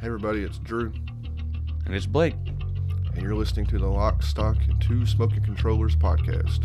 Hey everybody, it's Drew, And it's Blake. and you're listening to the Lock, Stock, and Two Smoking Controllers podcast.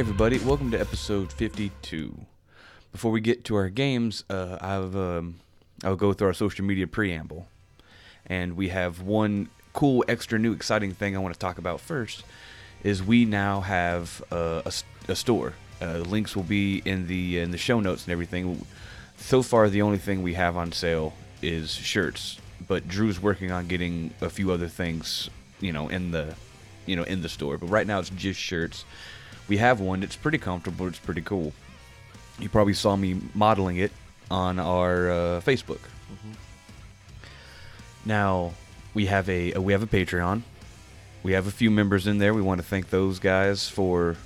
Everybody. Welcome to episode 52. Before we get to our games, uh, I've, um, I'll go through our social media preamble. And we have one cool, extra new, exciting thing I want to talk about first is we now have uh, a, a store. Uh, links will be in the in the show notes and everything. So far, the only thing we have on sale is shirts, but Drew's working on getting a few other things, you know, in the you know in the store. But right now, it's just shirts. We have one. It's pretty comfortable. It's pretty cool. You probably saw me modeling it on our uh, Facebook. Now we have a we have a Patreon. We have a few members in there. We want to thank those guys for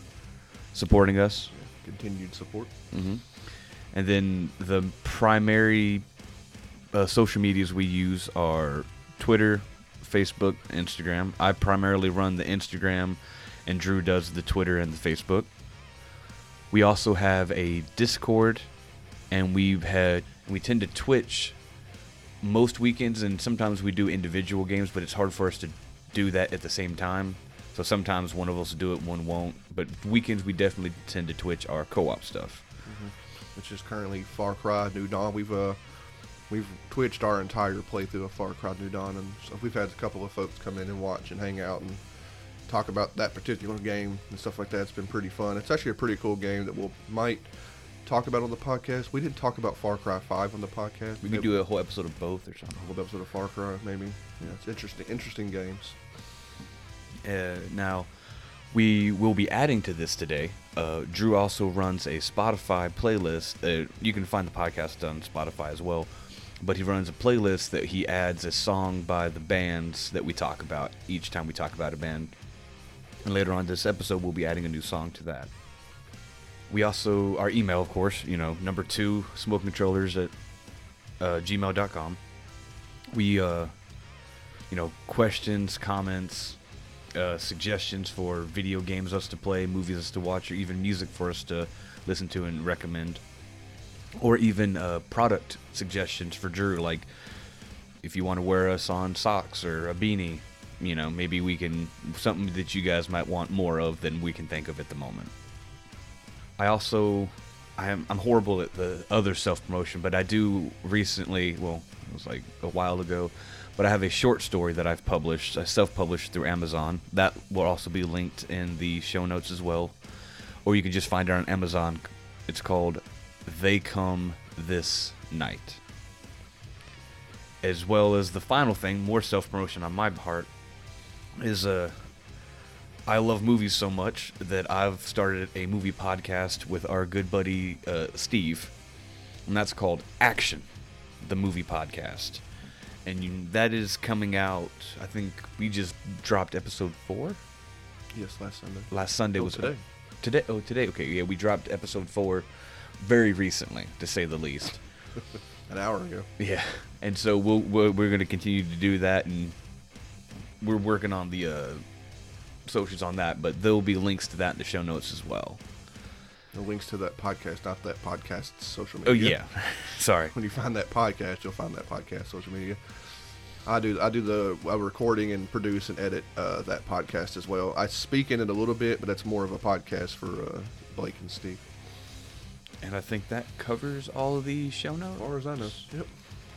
supporting us. Continued support. hmm And then the primary uh, social medias we use are Twitter, Facebook, Instagram. I primarily run the Instagram, and Drew does the Twitter and the Facebook. We also have a Discord, and we've had we tend to Twitch most weekends, and sometimes we do individual games, but it's hard for us to do that at the same time. So sometimes one of us will do it, one won't. But weekends we definitely tend to Twitch our co-op stuff. which is currently Far Cry New Dawn. We've uh we've twitched our entire playthrough of Far Cry New Dawn, and so we've had a couple of folks come in and watch and hang out and talk about that particular game and stuff like that. It's been pretty fun. It's actually a pretty cool game that we'll might talk about on the podcast. We didn't talk about Far Cry Five on the podcast. We could do a whole episode of both or something. a whole episode of Far Cry, maybe. Yeah, it's interesting. Interesting games. Uh, now, we will be adding to this today. Uh, Drew also runs a Spotify playlist. Uh, you can find the podcast on Spotify as well. But he runs a playlist that he adds a song by the bands that we talk about each time we talk about a band. And later on this episode, we'll be adding a new song to that. We also, our email, of course, you know, number two, smoke controllers at uh, gmail.com. We, uh, you know, questions, comments, uh, suggestions for video games us to play, movies us to watch, or even music for us to listen to and recommend, or even uh, product suggestions for Drew. Like if you want to wear us on socks or a beanie, you know, maybe we can something that you guys might want more of than we can think of at the moment. I also I am I'm horrible at the other self promotion, but I do recently. Well, it was like a while ago, but I have a short story that I've published. I self published through Amazon. That will also be linked in the show notes as well, or you can just find it on Amazon. It's called "They Come This Night." As well as the final thing, more self promotion on my part, is uh I love movies so much that I've started a movie podcast with our good buddy uh, Steve, and that's called Action, the movie podcast. And you, that is coming out. I think we just dropped episode four Yes, last Sunday. last Sunday. Oh, was today. Today. Oh, today. Okay, yeah, we dropped episode four very recently, to say the least. An hour ago. Yeah, and so we'll, we're we're going to continue to do that, and we're working on the uh, socials on that, but there will be links to that in the show notes as well. The links to that podcast, not that podcast's social media. Oh yeah, sorry. when you find that podcast, you'll find that podcast social media. I do I do the uh, recording and produce and edit uh, that podcast as well. I speak in it a little bit, but that's more of a podcast for uh, Blake and Steve. And I think that covers all of the show notes. As far as I know. Yep.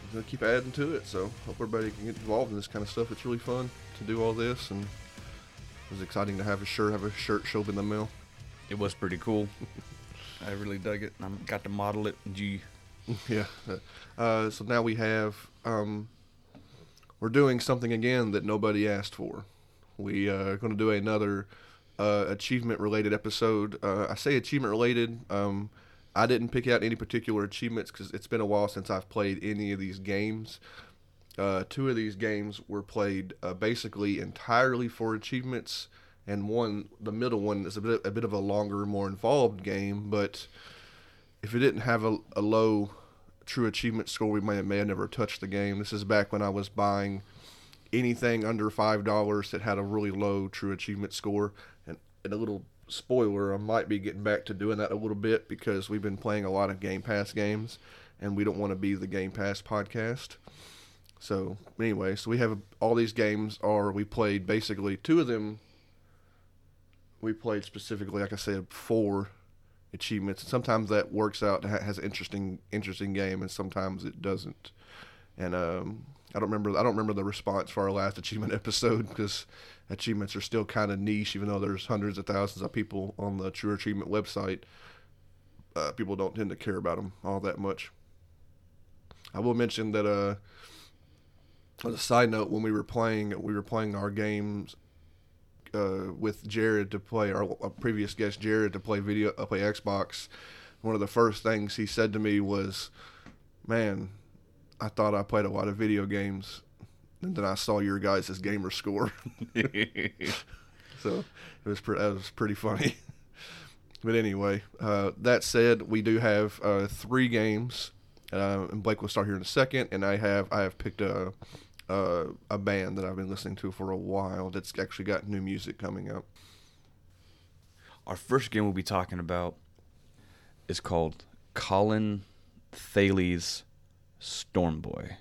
I'm gonna keep adding to it, so hope everybody can get involved in this kind of stuff. It's really fun to do all this, and it was exciting to have a shirt have a shirt show up in the mail. It was pretty cool. I really dug it. I got to model it. Gee, yeah. Uh, so now we have um, we're doing something again that nobody asked for. We uh, are going to do another uh, achievement related episode. Uh, I say achievement related. Um, I didn't pick out any particular achievements because it's been a while since I've played any of these games. Uh, two of these games were played uh, basically entirely for achievements, and one, the middle one, is a bit a bit of a longer, more involved game. But if it didn't have a, a low true achievement score, we may have, may have never touched the game. This is back when I was buying anything under five dollars that had a really low true achievement score. And, and a little spoiler, I might be getting back to doing that a little bit because we've been playing a lot of Game Pass games, and we don't want to be the Game Pass podcast. So anyway, so we have all these games are we played basically two of them. We played specifically, like I said, four achievements. Sometimes that works out has an interesting interesting game, and sometimes it doesn't. And um, I don't remember I don't remember the response for our last achievement episode because achievements are still kind of niche, even though there's hundreds of thousands of people on the True Achievement website. Uh, people don't tend to care about them all that much. I will mention that uh, as a side note, when we were playing, we were playing our games uh, with Jared to play our, our, previous guest Jared to play video, uh, play Xbox. One of the first things he said to me was, "Man, I thought I played a lot of video games, and then I saw your guys' gamer score." so it was pre- that was pretty funny. but anyway, uh, that said, we do have uh, three games. Uh, and Blake will start here in a second, and I have I have picked a uh, a band that I've been listening to for a while that's actually got new music coming out. Our first game we'll be talking about is called Colin Thiele's Stormboy.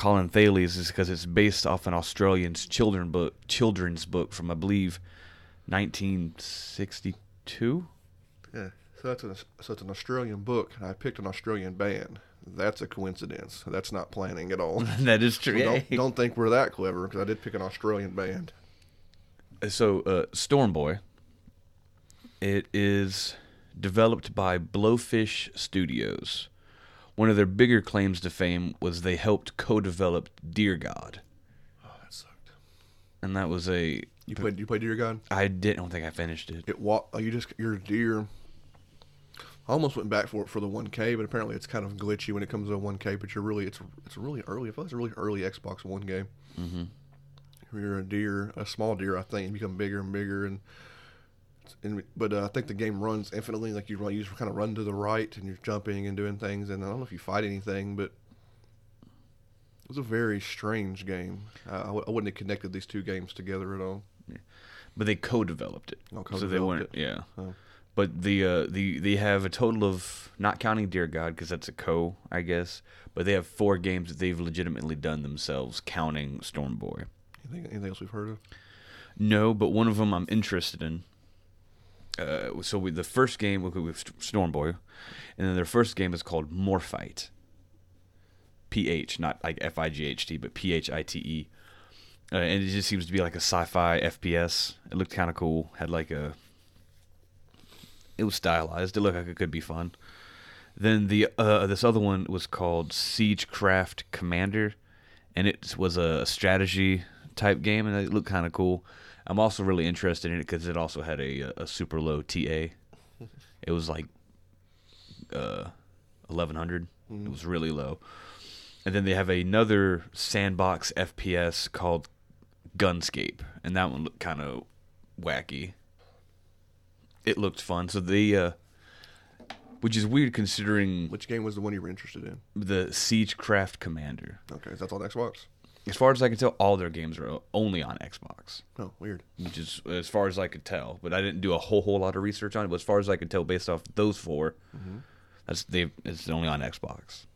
Colin Thiele's is because it's based off an Australian children book, children's book from I believe 1962. Yeah, so that's an so it's an Australian book, and I picked an Australian band. That's a coincidence. That's not planning at all. that is true. don't, don't think we're that clever because I did pick an Australian band. So, uh, Stormboy. It is developed by Blowfish Studios. One of their bigger claims to fame was they helped co-develop Deer God. Oh, that sucked. And that was a you played you played Deer God? I didn't don't think I finished it. It wa- oh, you just your deer. I almost went back for it for the 1K, but apparently it's kind of glitchy when it comes to a 1K. But you're really it's it's really early. I feel like it's a really early Xbox One game. Mm-hmm. You're a deer, a small deer, I think, you become bigger and bigger, and and, but uh, I think the game runs infinitely. Like you run, you just kind of run to the right, and you're jumping and doing things. And I don't know if you fight anything, but it was a very strange game. Uh, I w- I wouldn't have connected these two games together at all. Yeah. But they co-developed it, Oh, so they weren't. co-developed Yeah. Oh. But the uh, the they have a total of not counting Deer God because that's a co, I guess. But they have four games that they've legitimately done themselves, counting Stormboy. Anything, anything else we've heard of? No, but one of them I'm interested in. Uh, so we, the first game with, with Stormboy, and then their first game is called Morphite. P-H, not like F-I-G-H-T, but P-H-I-T-E. Uh, and it just seems to be like a sci-fi FPS. It looked kind of cool. Had like a, it was stylized. It looked like it could be fun. Then the uh, this other one was called Siegecraft Commander, and it was a strategy type game, and it looked kind of cool. I'm also really interested in it because it also had a a super low TA. It was like uh, 1100. It was really low. And then they have another sandbox FPS called Gunscape, and that one looked kind of wacky. It looked fun. So the uh, which is weird considering Which game was the one you were interested in? the Siegecraft Commander. Okay, is that on Xbox? As far as I can tell, all their games are only on Xbox, Oh, weird. which is as far as I could tell. But I didn't do a whole whole lot of research on it. But as far as I could tell, based off those 4 Mm-hmm. That's they. It's only on Xbox.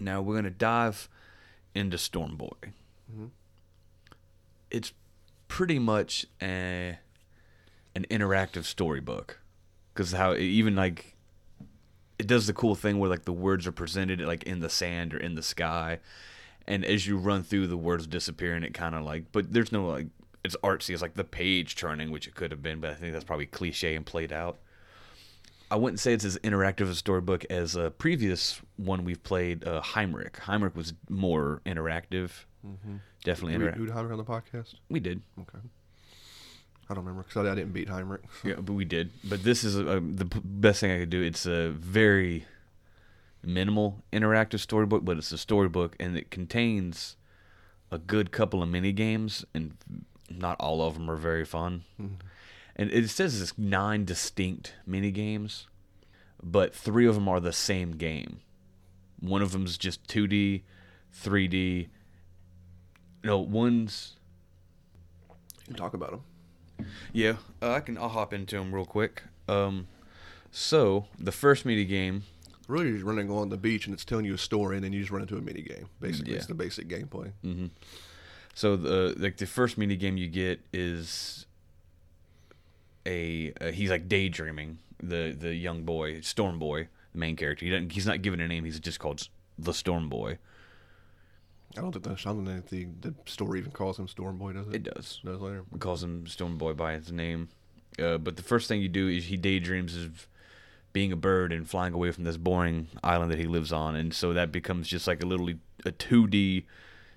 Now we're gonna dive into Storm Boy. It's pretty much a, an interactive storybook because how it even like it does the cool thing where like the words are presented like in the sand or in the sky and as you run through the words disappear and it kind of like but there's no like it's artsy it's like the page turning which it could have been but i think that's probably cliche and played out i wouldn't say it's as interactive a storybook as a previous one we've played uh, heimrich heimrich was more interactive definitely We, interactive who'd Heinrich on the podcast? we did Okay. I don't remember because I, I didn't beat Heinrich. Yeah, but we did. But this is a, a, the p- best thing I could do. It's a very minimal interactive storybook, but it's a storybook, and it contains a good couple of mini games, and not all of them are very fun. And it says it's nine distinct mini games, but three of them are the same game. One of them's just 2D, 3D. No, one's You can talk about them. yeah, uh, I can. I'll hop into them real quick. Um, so the first mini game, Really, you're just running along the beach and it's telling you a story, and then you just run into a mini game. Basically, Yeah. it's the basic gameplay. so the like the first mini game you get is a uh, he's like daydreaming the the young boy Storm Boy, the main character. He doesn't. He's not given a name. He's just called the Storm Boy. I don't think the, I don't think the, the story even calls him Storm Boy, does it? It does. does later. It calls him Storm Boy by his name. Uh, but the first thing you do is he daydreams of being a bird and flying away from this boring island that he lives on, and so that becomes just like a literally a two D,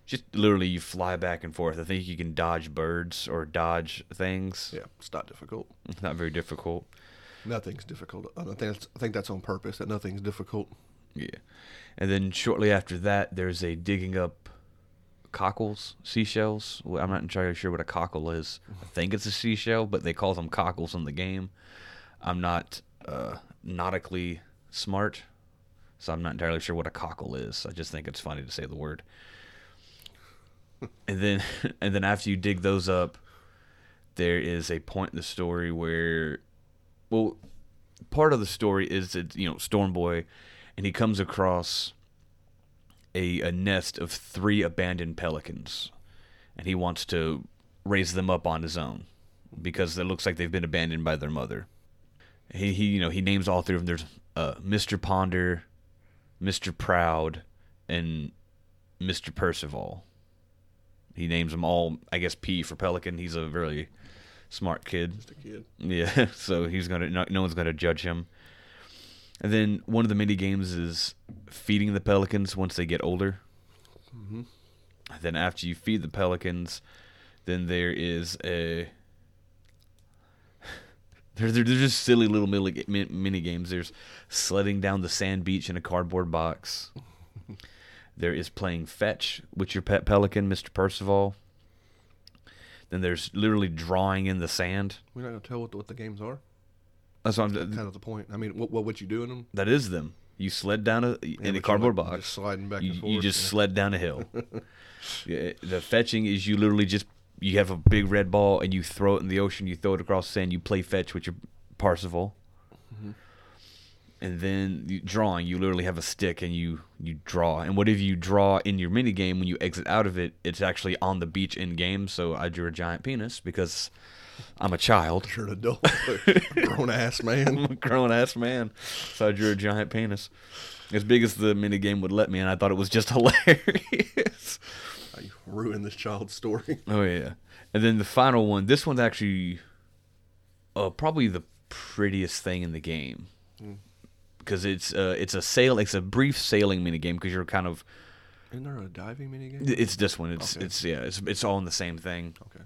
just literally you fly back and forth. I think you can dodge birds or dodge things. Yeah, it's not difficult. It's not very difficult. Nothing's difficult. I think that's, I think that's on purpose. That nothing's difficult. Yeah, and then shortly after that, there's a digging up cockles, seashells. Well, I'm not entirely sure what a cockle is. I think it's a seashell, but they call them cockles in the game. I'm not uh, nautically smart, so I'm not entirely sure what a cockle is. I just think it's funny to say the word. and then, and then after you dig those up, there is a point in the story where, well, part of the story is that you know Storm Boy, and he comes across a, a nest of three abandoned pelicans, and he wants to raise them up on his own because it looks like they've been abandoned by their mother. He, he you know he names all three of them. There's uh, Mr. Ponder, Mr. Proud, and Mr. Percival. He names them all. I guess P for pelican. He's a very smart kid. Just a kid. Yeah, so he's gonna no, no one's gonna judge him. And then one of the mini games is feeding the pelicans once they get older. Mm-hmm. Then after you feed the pelicans, then there is a they're, they're, they're just silly little mini, mini games. There's sledding down the sand beach in a cardboard box. there is playing fetch with your pet pelican, Mr. Percival. Then there's literally drawing in the sand. We're not gonna tell what the, what the games are. That's what I'm, Kind of the point. I mean, what what would you do in them? That is them. You sled down a Yeah, in a cardboard like, box. sliding back you, and forth. you just yeah. sled down a hill. the fetching is you literally just you have a big red ball and you throw it in the ocean. You throw it across the sand. You play fetch with your Parsifal. Mm-hmm. And then you, drawing, you literally have a stick and you you draw. And whatever you draw in your mini game, when you exit out of it, it's actually on the beach in game. So I drew a giant penis because I'm a child. You're an adult, grown ass man. I'm a grown ass man. So I drew a giant penis. As big as the mini game would let me, and I thought it was just hilarious. I ruined this child's story. oh yeah. And then the final one, this one's actually uh, probably the prettiest thing in the game. Because it's uh, it's a sail, it's a brief sailing mini game. Because you're kind of, Isn't there a diving mini game? it's this one. It's Okay. it's yeah, it's it's all in the same thing. Okay.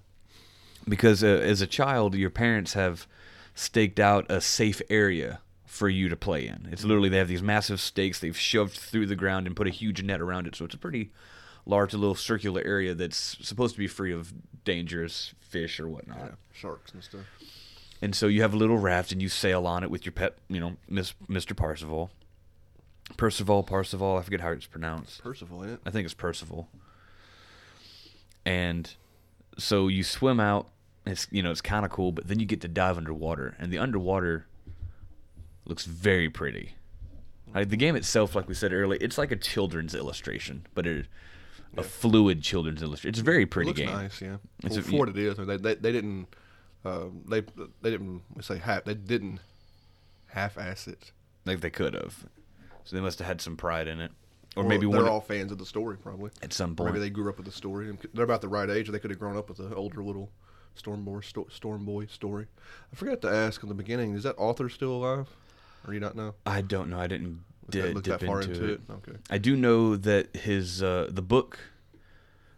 because uh, as a child your parents have staked out a safe area for you to play in it's literally they have these massive stakes they've shoved through the ground and put a huge net around it so it's a pretty large little circular area that's supposed to be free of dangerous fish or whatnot Yeah, sharks and stuff. and so you have a little raft and you sail on it with your pet you know Miss, mr parsival percival parsival i forget how it's pronounced Percival it. I think it's Percival. And so you swim out. It's you know it's kind of cool, but then you get to dive underwater, and the underwater looks very pretty. Like, the game itself, like we said earlier, it's like a children's illustration, but it, a fluid children's illustration. It's a very It pretty looks game. nice, yeah. It's for, a- for what it is, they they, they didn't um, they they didn't say half they didn't half-ass it. Like they could have. So they must have had some pride in it, or Well, maybe they're one all fans of the story, probably. at some point. maybe they grew up with the story. and They're about the right age. They could have grown up with the older little Storm Boy, sto- Storm Boy story. I forgot to ask in the beginning: Is that author still alive? Or do you not know? I don't know. I didn't Look that, di- look dip that far into, into it. it. Okay. I do know that his uh, the book,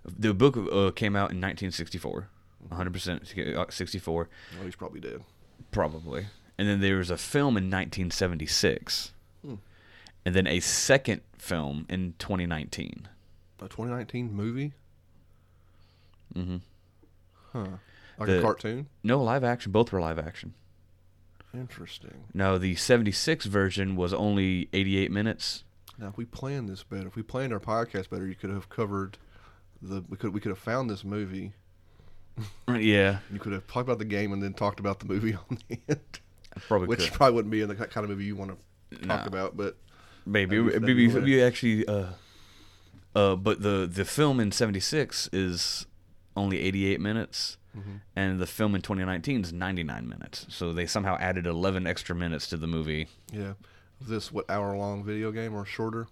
the book uh, came out in 1964, 100 percent 64, Well, he's probably dead. probably. And then there was a film in 1976, Hmm. and then a second film in 2019. A 2019 movie? hmm Huh. Like The- a cartoon? No live action. Both were live action. Interesting. No, the 76 version was only 88 minutes. Now, if we planned this better, if we planned our podcast better, you could have covered the. We could we could have found this movie. Yeah, You could have talked about the game and then talked about the movie on the end, I probably which could. probably wouldn't be in the kind of movie you want to talk No. about. But Maybe That'd be- that'd maybe be maybe actually uh uh but the the film in 76 is only 88 minutes Mhm. and the film in 2019 is 99 minutes. So they somehow added 11 extra minutes to the movie. yeah, is this what hour long video game or shorter?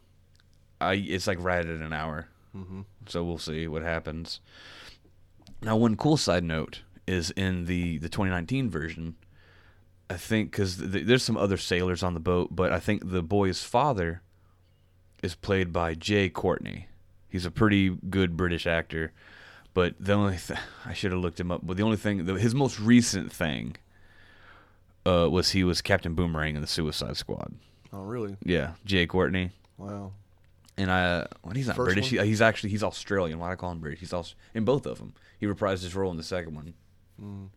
I it's like right at an hour. Mm-hmm. So we'll see what happens. Now, one cool side note is in the the 2019 version. I think because th- there's some other sailors on the boat, but I think the boy's father is played by Jai Courtney. He's a pretty good British actor, but the only th- I should have looked him up. But the only thing, the, his most recent thing, uh, was he was Captain Boomerang in the Suicide Squad. Oh, really? Yeah, Jai Courtney. Wow. And I, well, he's not First British. He, he's actually he's Australian. Why do I call him British? He's also in both of them. He reprised his role in the second one. Mm.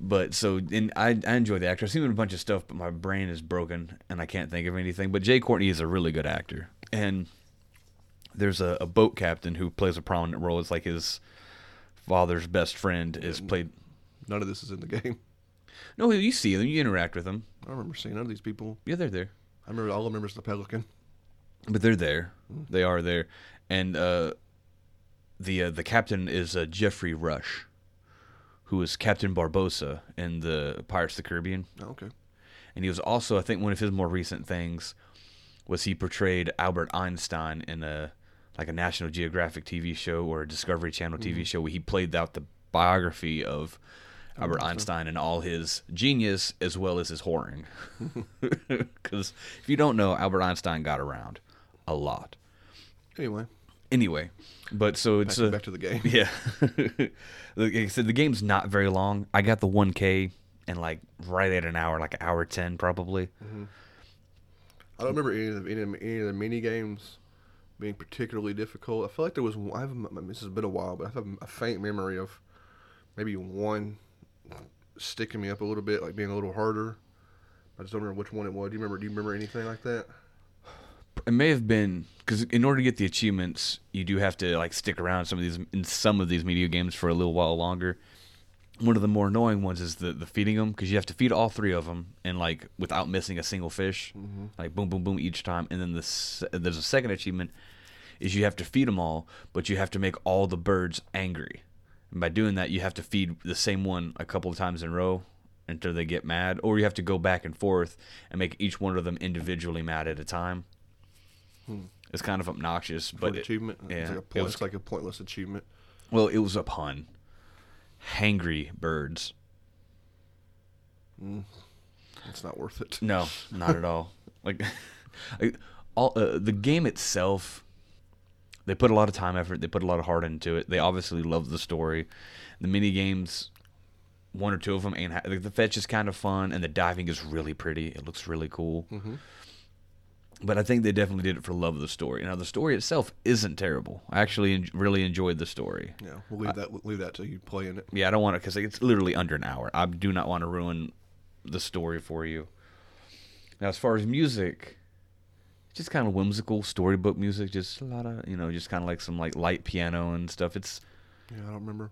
But so, and I I enjoy the actor. I've seen him in a bunch of stuff, but my brain is broken and I can't think of anything. But Jai Courtney is a really good actor, and there's a, a boat captain who plays a prominent role. It's like his father's best friend is played. None of this is in the game. No, you see them, you interact with them. I don't remember seeing none of these people. Yeah, they're there. I remember all I remember is the Pelican. but they're there. They are there, and uh, the uh, the captain is uh, Geoffrey Rush, who is Captain Barbossa in the Pirates of the Caribbean, Oh, okay. and he was also I think one of his more recent things was he portrayed Albert Einstein in a like a National Geographic TV show or a Discovery Channel TV show where he played out the biography of Albert Einstein and all his genius as well as his whoring. Because if you don't know, Albert Einstein got around a lot. Anyway, Anyway, but so it's to, uh, back to the game. yeah. like I said, the game's not very long. I got the 1K and like right at an hour, like an hour 10 probably. I don't remember any of any, of the- any of the mini games being particularly difficult. I feel like there was. I have. This has been a while, but I have a faint memory of maybe one sticking me up a little bit, like being a little harder. I just don't remember which one it was. Do you remember? Do you remember anything like that? It may have been because in order to get the achievements, you do have to like stick around some of these in some of these media games for a little while longer. One of the more annoying ones is the the feeding them because you have to feed all three of them and like without missing a single fish, mm-hmm. like boom boom boom each time. And then the there's a second achievement is you have to feed them all, but you have to make all the birds angry. And by doing that, you have to feed the same one a couple of times in a row until they get mad, or you have to go back and forth and make each one of them individually mad at a time. Hmm. It's kind of obnoxious, For but an it- achievement. yeah, It's like, a it point, was- it's like a pointless achievement. well, it was a pun. Hangry birds. It's not worth it. No, not at all. Like, all uh, the game itself, they put a lot of time, effort. They put a lot of heart into it. They obviously love the story. The mini games, one or two of them ain't. Ha- like, the fetch is kind of fun, and the diving is really pretty. It looks really cool. Mm-hmm. But I think they definitely did it for love of the story. Now the story itself isn't terrible. I actually en- really enjoyed the story. Yeah, we'll leave that. We'll leave that to you play in it. Yeah, I don't want to because it's literally under an hour. I do not want to ruin the story for you. Now, as far as music, just kind of whimsical storybook music. Just a lot of you know, just kind of like some like light piano and stuff. It's Yeah, I don't remember.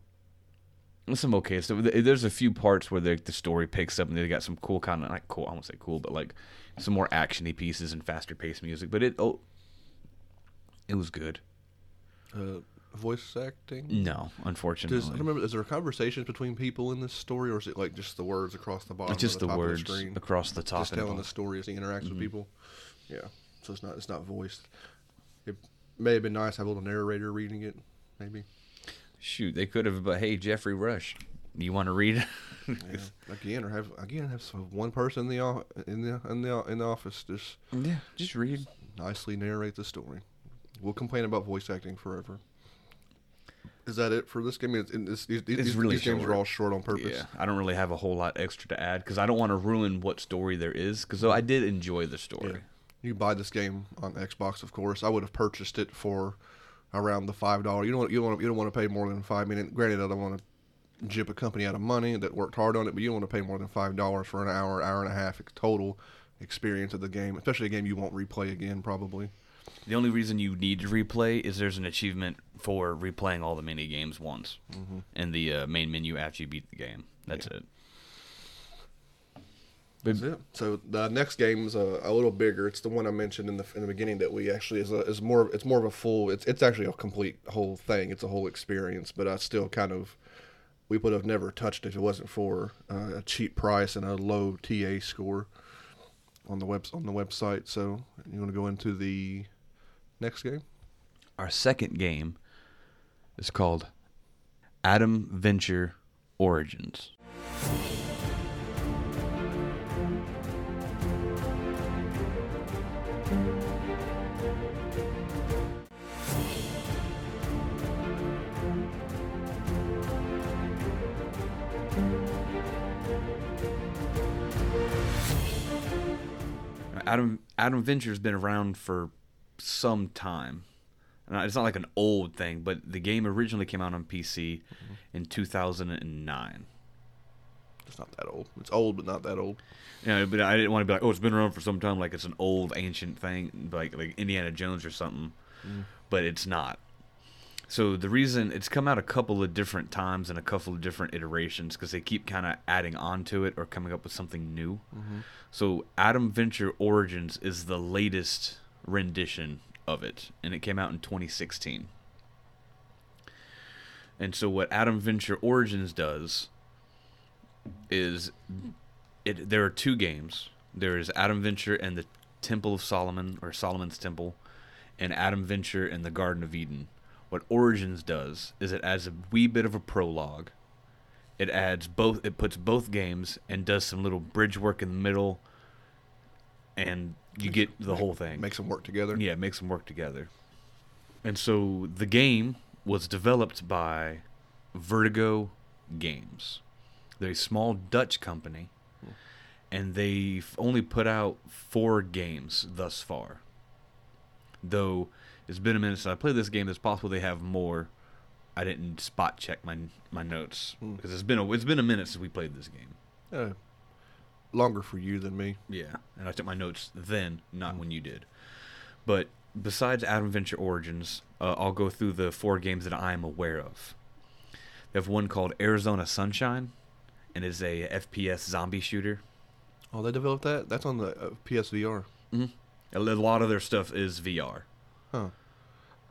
Some okay stuff. There's a few parts where the the story picks up and they got some cool kind of like cool. I won't say cool, but like some more actiony pieces and faster paced music. But it oh, it was good. Uh, voice acting. No, unfortunately, Does, I remember. Is there conversations between people in this story, or is it like just the words across the bottom? it's just of the, the, words the across the top. just telling the story as he interacts Mm-hmm. with people. Yeah, so it's not it's not voiced. It may have been nice to have a little narrator reading it, maybe. Shoot, they could have. But hey, Geoffrey Rush, you want to read? Yeah. again, or have again have some, one person in the in the in the in the office just yeah, just read. nicely narrate the story. We'll complain about voice acting forever. Is that it for this game? It's, it's, these, these, really these games are all short on purpose. Yeah, I don't really have a whole lot extra to add because I don't want to ruin what story there is. Because I did enjoy the story. Yeah. You buy this game on Xbox, of course. I would have purchased it for around the five dollar. You don't want, you don't want you don't want to pay more than five. I mean, granted, I don't want to jip a company out of money that worked hard on it, but you don't want to pay more than five dollars for an hour, hour and a half total experience of the game, especially a game you won't replay again probably. The only reason you need to replay is there's an achievement for replaying all the mini games once in the uh, main menu after you beat the game. That's it. That's it. So the next game is a, a little bigger. It's the one I mentioned in the in the beginning that we actually is a, is more. It's more of a full. It's it's actually a complete whole thing. It's a whole experience. But I still kind of we would have never touched it if it wasn't for uh, a cheap price and a low TA score on the web on the website. So you want to go into the next game? Our second game is called Adam Venture Origins. Adam Adam Venture's been around for some time. It's not like an old thing, but the game originally came out on PC mm-hmm. in 2009. It's not that old. It's old, but not that old. Yeah, but I didn't want to be like, oh, it's been around for some time, like it's an old ancient thing, like like Indiana Jones or something. Mm. But it's not. So the reason it's come out a couple of different times and a couple of different iterations because they keep kind of adding on to it or coming up with something new. Mm-hmm. So Adam Venture Origins is the latest rendition of it, and it came out in 2016. And so what Adam Venture Origins does is it there are two games. There is Adam Venture and the Temple of Solomon or Solomon's Temple and Adam Venture and the Garden of Eden. What Origins does is it adds a wee bit of a prologue. It adds both it puts both games and does some little bridge work in the middle and you get the whole thing. Makes them work together. Yeah, makes them work together. And so the game was developed by Vertigo Games. They're a small Dutch company, hmm. and they've only put out four games thus far. Though it's been a minute since I played this game, it's possible they have more. I didn't spot check my my notes Hmm. because it's been a it's been a minute since we played this game. Uh, longer for you than me. Yeah, and I took my notes then, not when you did. But besides Adam Venture Origins, uh, I'll go through the four games that I am aware of. They have one called Arizona Sunshine, and is a FPS zombie shooter. Oh, they developed that. That's on the uh, PSVR. A lot of their stuff is VR. Huh.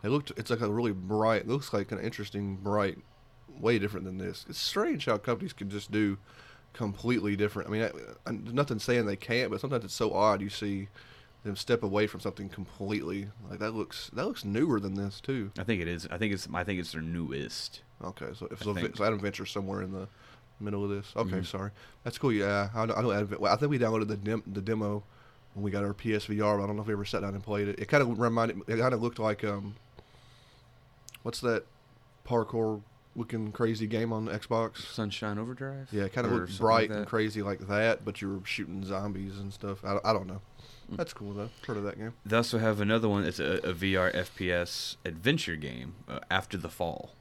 It looked. It's like a really bright. Looks like an interesting, bright, way different than this. It's strange how companies can just do completely different. I mean, I, I, nothing saying they can't, but sometimes it's so odd. You see them step away from something completely. Like that looks. That looks newer than this too. I think it is. I think it's. I think it's their newest. Okay, so if so, so Adam somewhere in the middle of this. Okay, Mhm. sorry. That's cool. Yeah, I know. I, know Adam, well, I think we downloaded the dem- the demo when we got our PSVR, but I don't know if we ever sat down and played it. It kind of reminded. It kind of looked like um. What's that parkour looking crazy game on Xbox? Sunshine Overdrive. Yeah, it kind of Or looked bright like and crazy like that, but you were shooting zombies and stuff. I, don't- I don't know. Mm. That's cool though. Heard of that game? They also have another one. It's a, a VR FPS adventure game, uh, After the Fall.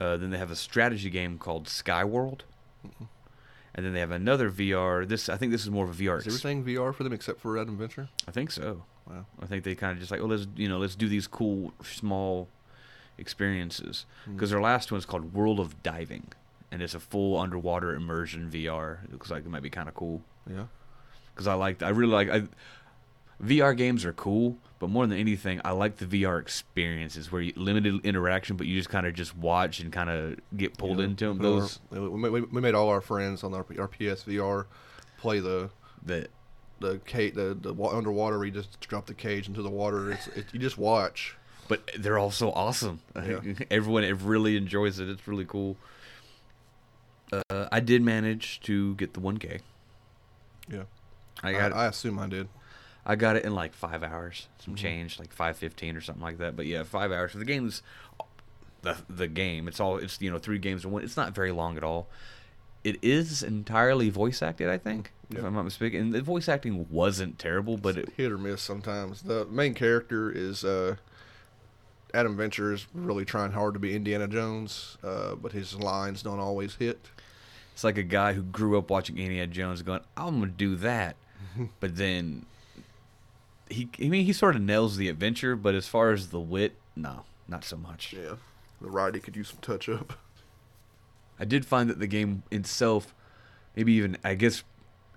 Uh, then they have a strategy game called Skyworld. And then they have another VR. This I think this is more of a VR. Is everything VR for them except for Adam Venture? I think so. Wow. I think they kind of just like, oh, let's you know, let's do these cool small experiences Hmm. because their last one is called World of Diving, and it's a full underwater immersion VR. It looks like it might be kind of cool Yeah. because I like I really like I, VR games are cool, but more than anything, I like the VR experiences where you limited interaction, but you just kind of just watch and kind of get pulled Yeah. into them. Those we, we, we- we made all our friends on our, our PSVR play the that the cage the, the wa- underwater where you just drop the cage into the water. It's it, you just watch. but they're all so awesome. Yeah. Everyone it really enjoys it. It's really cool. Uh, I did manage to get the 1K. Yeah. I I, got I, assume I did. I got it in like five hours, some Mhm. change, like five fifteen or something like that. But yeah, five hours. So the game's the the game. It's all it's you know three games in one. It's not very long at all. It is entirely voice acted, I think, if I'm not mistaken. And the voice acting wasn't terrible, but it, hit or miss sometimes. The main character is uh, Adam Venture is really trying hard to be Indiana Jones, uh, but his lines don't always hit. it's like a guy who grew up watching Indiana Jones, going, "I'm gonna do that," but then he, I mean, he sort of nails the adventure, but as far as the wit, no, not so much. Yeah, the writing could use some touch up. I did find that the game itself, maybe even I guess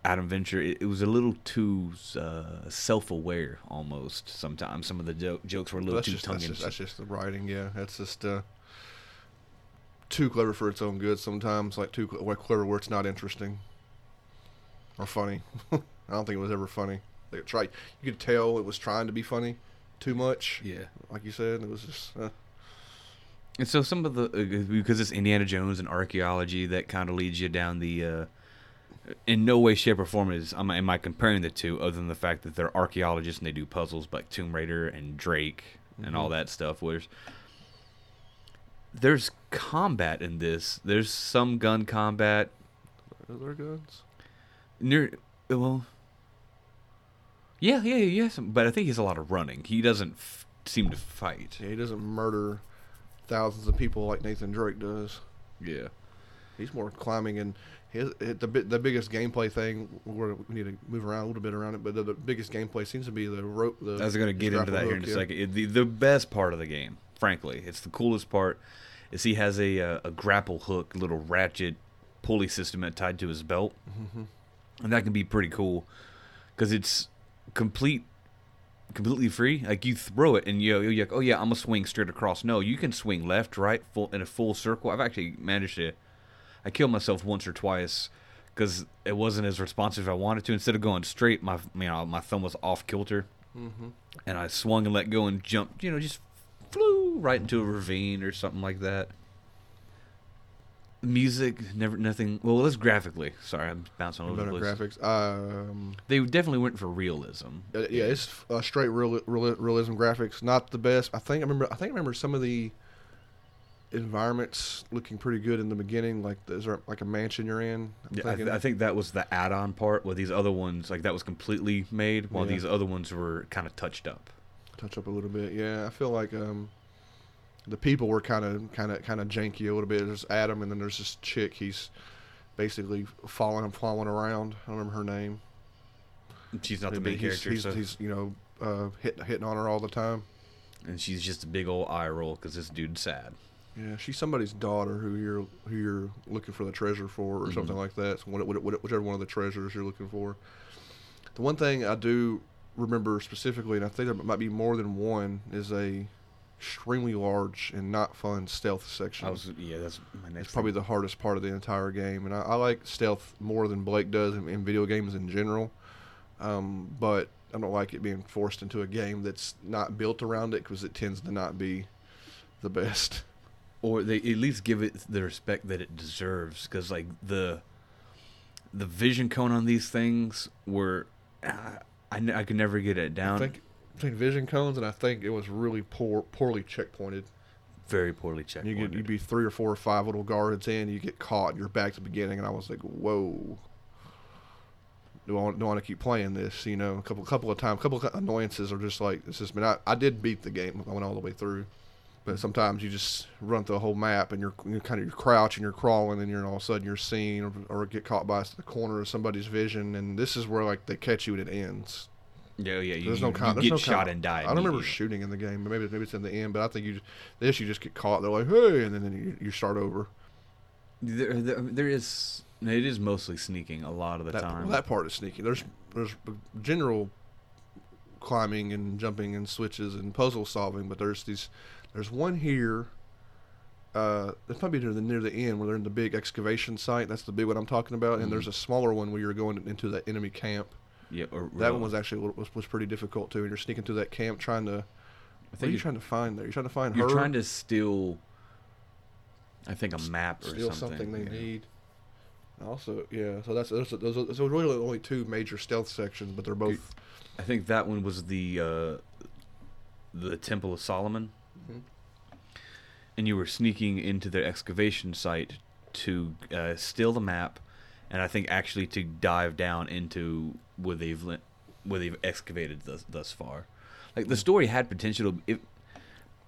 Adam Venture, it, it was a little too uh, self-aware almost. Sometimes some of the jo- jokes were a little that's too tongue in cheek. that's just the writing. Yeah, that's just uh, too clever for its own good. Sometimes, like too cl- clever where it's not interesting or funny. I don't think it was ever funny. Like it tried, you could tell it was trying to be funny too much. Yeah. Like you said, it was just. Uh, And so some of the uh, because it's Indiana Jones and archaeology that kind of leads you down the. Uh, in no way, shape, or form is am I, am I comparing the two, other than the fact that they're archaeologists and they do puzzles like Tomb Raider and Drake and all Mhm. that stuff. Whereas there's combat in this. There's some gun combat. are there guns? Near well, yeah, yeah, yeah. yes, but I think he's a lot of running. He doesn't f- seem to fight. Yeah, he doesn't murder thousands of people like Nathan Drake does. Yeah. He's more climbing and his the the biggest gameplay thing. We're, we need to move around a little bit around it, but the, the biggest gameplay seems to be the rope. The I was going to get into that here in a yeah. second. It- the, the best part of the game, frankly, it's the coolest part, is he has a uh, a grapple hook, little ratchet pulley system that tied to his belt, Mhm. and that can be pretty cool because it's complete, completely free. Like you throw it and you you're like, oh yeah, I'm gonna swing straight across. No, you can swing left, right, full in a full circle. I've actually managed to. I killed myself once or twice because it wasn't as responsive as I wanted to. Instead of going straight, my you know my thumb was off kilter Mhm. and I swung and let go and jumped, you know, just flew right into a ravine or something like that. Music, never, nothing. Well, let's graphically. Sorry, I'm bouncing all over the place. graphics. Um, They definitely went for realism. uh, yeah, it's uh, straight real, real, realism graphics. Not the best. I think I remember. I think I remember some of the environments looking pretty good in the beginning. Like is there like a mansion you're in? I'm Yeah, I, th- I think that was the add-on part. Where these other ones, like that, was completely made, while Yeah. these other ones were kind of touched up. touch up a little bit. Yeah, I feel like um, the people were kind of kind of kind of janky a little bit. There's Adam, and then there's this chick. He's basically following him, following around. I don't remember her name. She's not the main he's, character, He's, so, he's you know uh, hit, hitting on her all the time. and she's just a big old eye roll because this dude's sad. Yeah, she's somebody's daughter who you're who you're looking for the treasure for, or something Mhm. like that. So what, what, what, whichever one of the treasures you're looking for. The one thing I do remember specifically, and I think there might be more than one, is a extremely large and not fun stealth section. I was, yeah, that's my next. It's probably thing. the hardest part of the entire game, and I, I like stealth more than Blake does in, in video games in general. Um, but I don't like it being forced into a game that's not built around it because it tends to not be the best. or they at least give it the respect that it deserves because like the the vision cone on these things were I, n- I could never get it down I think between vision cones, and I think it was really poor, poorly checkpointed. very poorly checked You get you'd be three or four or five little guards in, you get caught, and you're back to the beginning, and I was like, whoa. Do I want, do I want to keep playing this? You know, a couple couple of times, a couple of annoyances are just like it's just. I mean, I, I did beat the game. I went all the way through, but sometimes you just run through the whole map and you're, you're kind of you're crouching, you're crawling, and you're all of a sudden you're seen or, or get caught by the corner of somebody's vision, and this is where like they catch you and it ends. Yeah, yeah. You, There's no con- you there's get no shot con- and die. I don't remember shooting in the game, but maybe maybe it's in the end. But I think you just, this you just get caught. They're like, hey, and then, then you, you start over. There, there, there is. It is mostly sneaking a lot of the That, time. well, that part is sneaky. There's there's general climbing and jumping and switches and puzzle solving, but there's these there's one here. Uh, it's probably near the near the end where they're in the big excavation site. That's the big one I'm talking about. And Mhm. there's a smaller one where you're going into the enemy camp. Yeah, or, That one was actually was, was pretty difficult too. And you're sneaking through that camp trying to. I What are think you trying to find there? You're trying to find You're her. trying to steal. I think a map or steal something. something, they yeah. need. Also, yeah. So that's those. are- Those. are- So really only two major stealth sections, but they're both. I think that one was the uh, the Temple of Solomon, Mhm. and you were sneaking into their excavation site to uh, steal the map, and I think actually to dive down into where they've where they've excavated thus, thus far. Like the story had potential. It,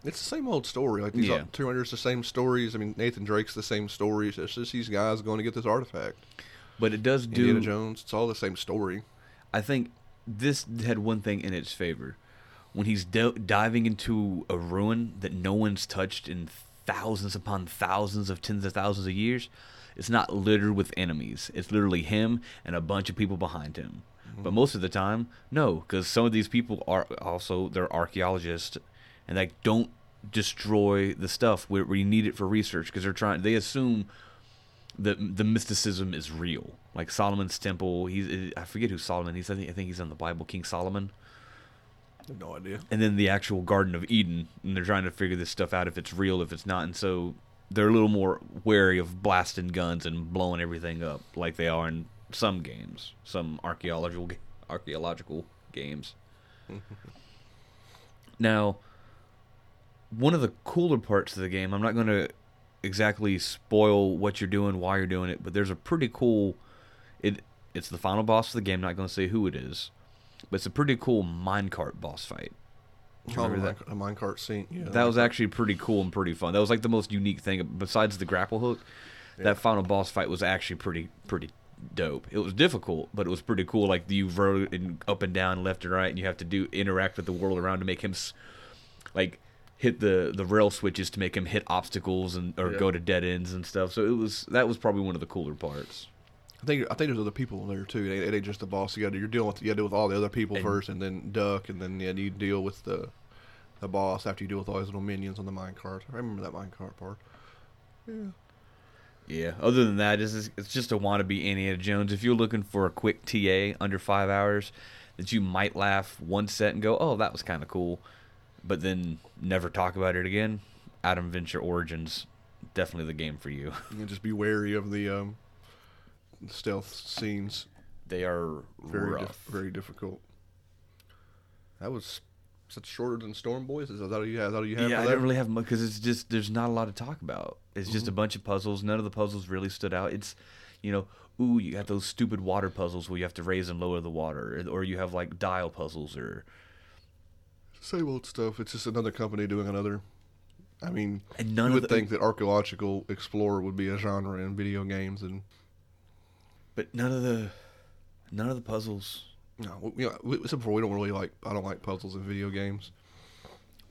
It's the same old story. Like these Yeah. Tomb Raiders, the same stories. I mean, Nathan Drake's the same stories. It's just these guys going to get this artifact. but it does do. Indiana Jones. It's all the same story. I think this had one thing in its favor. When he's diving into a ruin that no one's touched in thousands upon thousands of tens of thousands of years, it's not littered with enemies. It's literally him and a bunch of people behind him. But most of the time, no, because some of these people are also they're archaeologists, and they don't destroy the stuff where, where you need it for research because they're trying. They assume that the mysticism is real. Like Solomon's temple, he's eh, I forget who Solomon. He's I think, I think he's in the Bible, King Solomon. No idea. And then the actual Garden of Eden, and they're trying to figure this stuff out if it's real, if it's not, and so they're a little more wary of blasting guns and blowing everything up like they are in some games, some archaeological archaeological games. now, one of the cooler parts of the game, I'm not going to exactly spoil what you're doing, why you're doing it, but there's a pretty cool. It it's the final boss of the game. Not going to say who it is, but it's a pretty cool minecart boss fight. Do Oh, the remember that? mine- minecart scene. Yeah, That was actually pretty cool and pretty fun. That was like the most unique thing besides the grapple hook. Yeah. That final boss fight was actually pretty pretty dope. It was difficult, but it was pretty cool. Like you rode in up and down, left and right, and you have to do interact with the world around to make him like hit the the rail switches to make him hit obstacles and or Yeah. go to dead ends and stuff. So it was that was probably one of the cooler parts. I think I think there's other people there too. It ain't, it ain't just the boss. You got to you're dealing with you got to deal with all the other people And- first, and then duck, and then yeah, you deal with the the boss after you deal with all these little minions on the minecart. I remember that minecart part. Yeah. Yeah. Other than that, it's just, it's just a wannabe Indiana Jones. If you're looking for a quick TA under five hours, that you might laugh one set and go, "Oh, that was kind of cool," but then never talk about it again. Adam Venture Origins, definitely the game for you. You can just be wary of the um, stealth scenes. They are Very dif- very difficult. That was such shorter than Storm Boys. Is that all you that all you have? yeah, I don't really have much because it's just there's not a lot to talk about. It's just a mm-hmm. bunch of puzzles. None of the puzzles really stood out. It's, you know, ooh, you got those stupid water puzzles where you have to raise and lower the water, or you have like dial puzzles or Same old stuff. It's just another company doing another. I mean, And none you would the- think that archaeological explorer would be a genre in video games, and But none of the none of the puzzles. no, we, you know, we, except for we don't really like. I don't like puzzles in video games.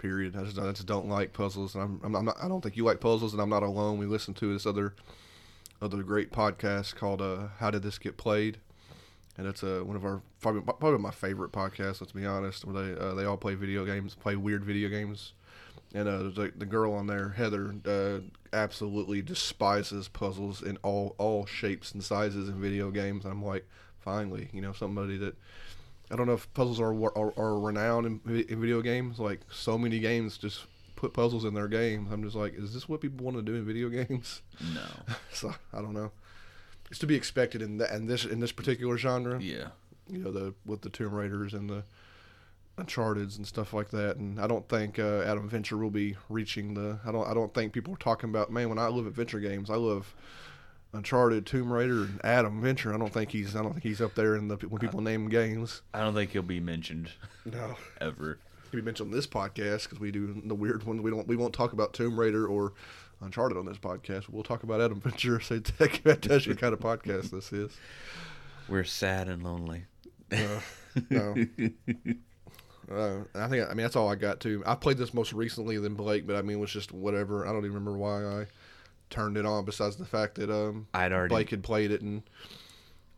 Period. I just, I just don't like puzzles, and I'm, I'm, I'm not. I don't think you like puzzles, and I'm not alone. We listen to this other, other great podcast called uh, "How Did This Get Played," and it's uh, one of our probably, probably my favorite podcasts. Let's be honest, where they uh, they all play video games, play weird video games, and uh, like the girl on there, Heather, uh, absolutely despises puzzles in all all shapes and sizes in video games. And I'm like, finally, you know, somebody that I don't know if puzzles are are, are renowned in, in video games. Like so many games just put puzzles in their games. I'm just like, is this what people want to do in video games? No. so I don't know. It's to be expected in that in this in this particular genre. Yeah. You know the with the Tomb Raiders and the Uncharted's and stuff like that. And I don't think uh, Adam Venture will be reaching the. I don't. I don't think people are talking about. Man, when I love adventure games, I love Uncharted, Tomb Raider, and Adam Venture. I don't think he's. I don't think he's up there in the when people name games. I don't think he'll be mentioned No. ever. He'll be mentioned on this podcast because we do the weird ones. We don't. We won't talk about Tomb Raider or Uncharted on this podcast. We'll talk about Adam Venture. So that tells you the kind of podcast this is. We're sad and lonely. Uh, no. Uh, I think I mean that's all I got to. I played this most recently than Blake, but I mean it was just whatever. I don't even remember why I turned it on. Besides the fact that um, I'd already Blake had played it, and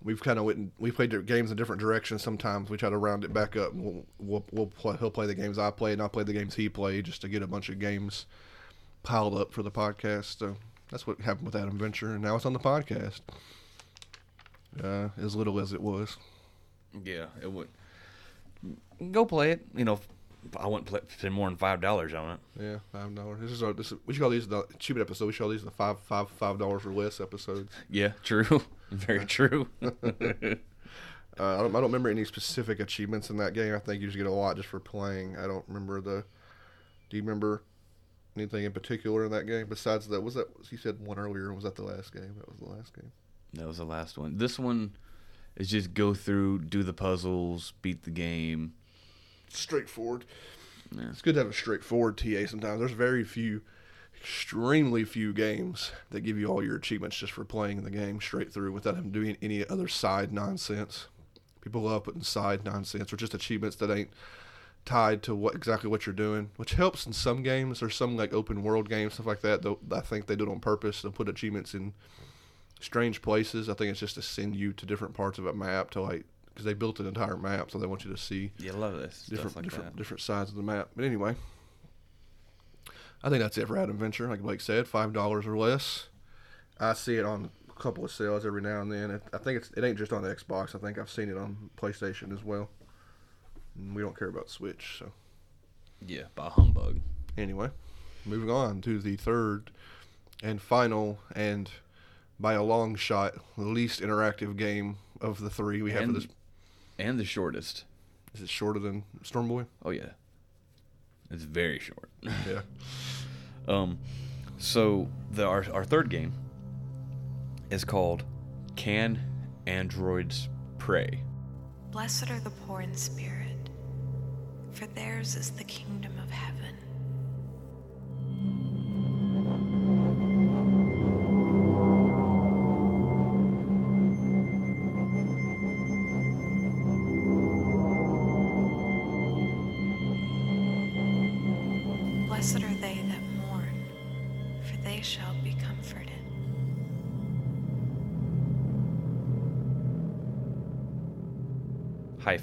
we've kind of went. And, we played games in different directions. Sometimes we try to round it back up. And we'll we'll, we'll play, he'll play the games I played, and I'll play the games he played, just to get a bunch of games piled up for the podcast. So that's what happened with Adam Venture, and now it's on the podcast. Uh, as little as it was. Yeah, it would. Go play it. You know, I wouldn't play, spend more than five dollars on it. Yeah, five dollars. This is our. This is, we should call these the cheap episode. We should call these the five five five dollars or less episodes. Yeah, true. Very true. Uh, I don't. I don't remember any specific achievements in that game. I think you just get a lot just for playing. I don't remember the. Do you remember anything in particular in that game besides that? Was that you said one earlier? Was that the last game? That was the last game. that was the last one. This one is just go through, do the puzzles, beat the game. Straightforward. Yeah. It's good to have a straightforward TA. Sometimes there's very few, extremely few games that give you all your achievements just for playing the game straight through without having doing any other side nonsense. People love putting side nonsense or just achievements that ain't tied to what exactly what you're doing, which helps in some games. There's some like open world games stuff like that. Though I think they do it on purpose. They'll put achievements in strange places. I think it's just to send you to different parts of a map to like because they built an entire map, so they want you to see love this different like different that. different sides of the map. But anyway, I think that's it for Adam Venture. Like Blake said, five dollars or less. I see it on a couple of sales every now and then. It, I think it's it ain't just on the Xbox. I think I've seen it on PlayStation as well. And we don't care about Switch, so Yeah, by humbug. anyway, moving on to the third and final and by a long shot the least interactive game of the three we have for this. And the shortest. Is it shorter than Storm Boy? Oh yeah. It's very short. Yeah. Um, so the our, our third game is called Can Androids Pray? Blessed are the poor in spirit, for theirs is the kingdom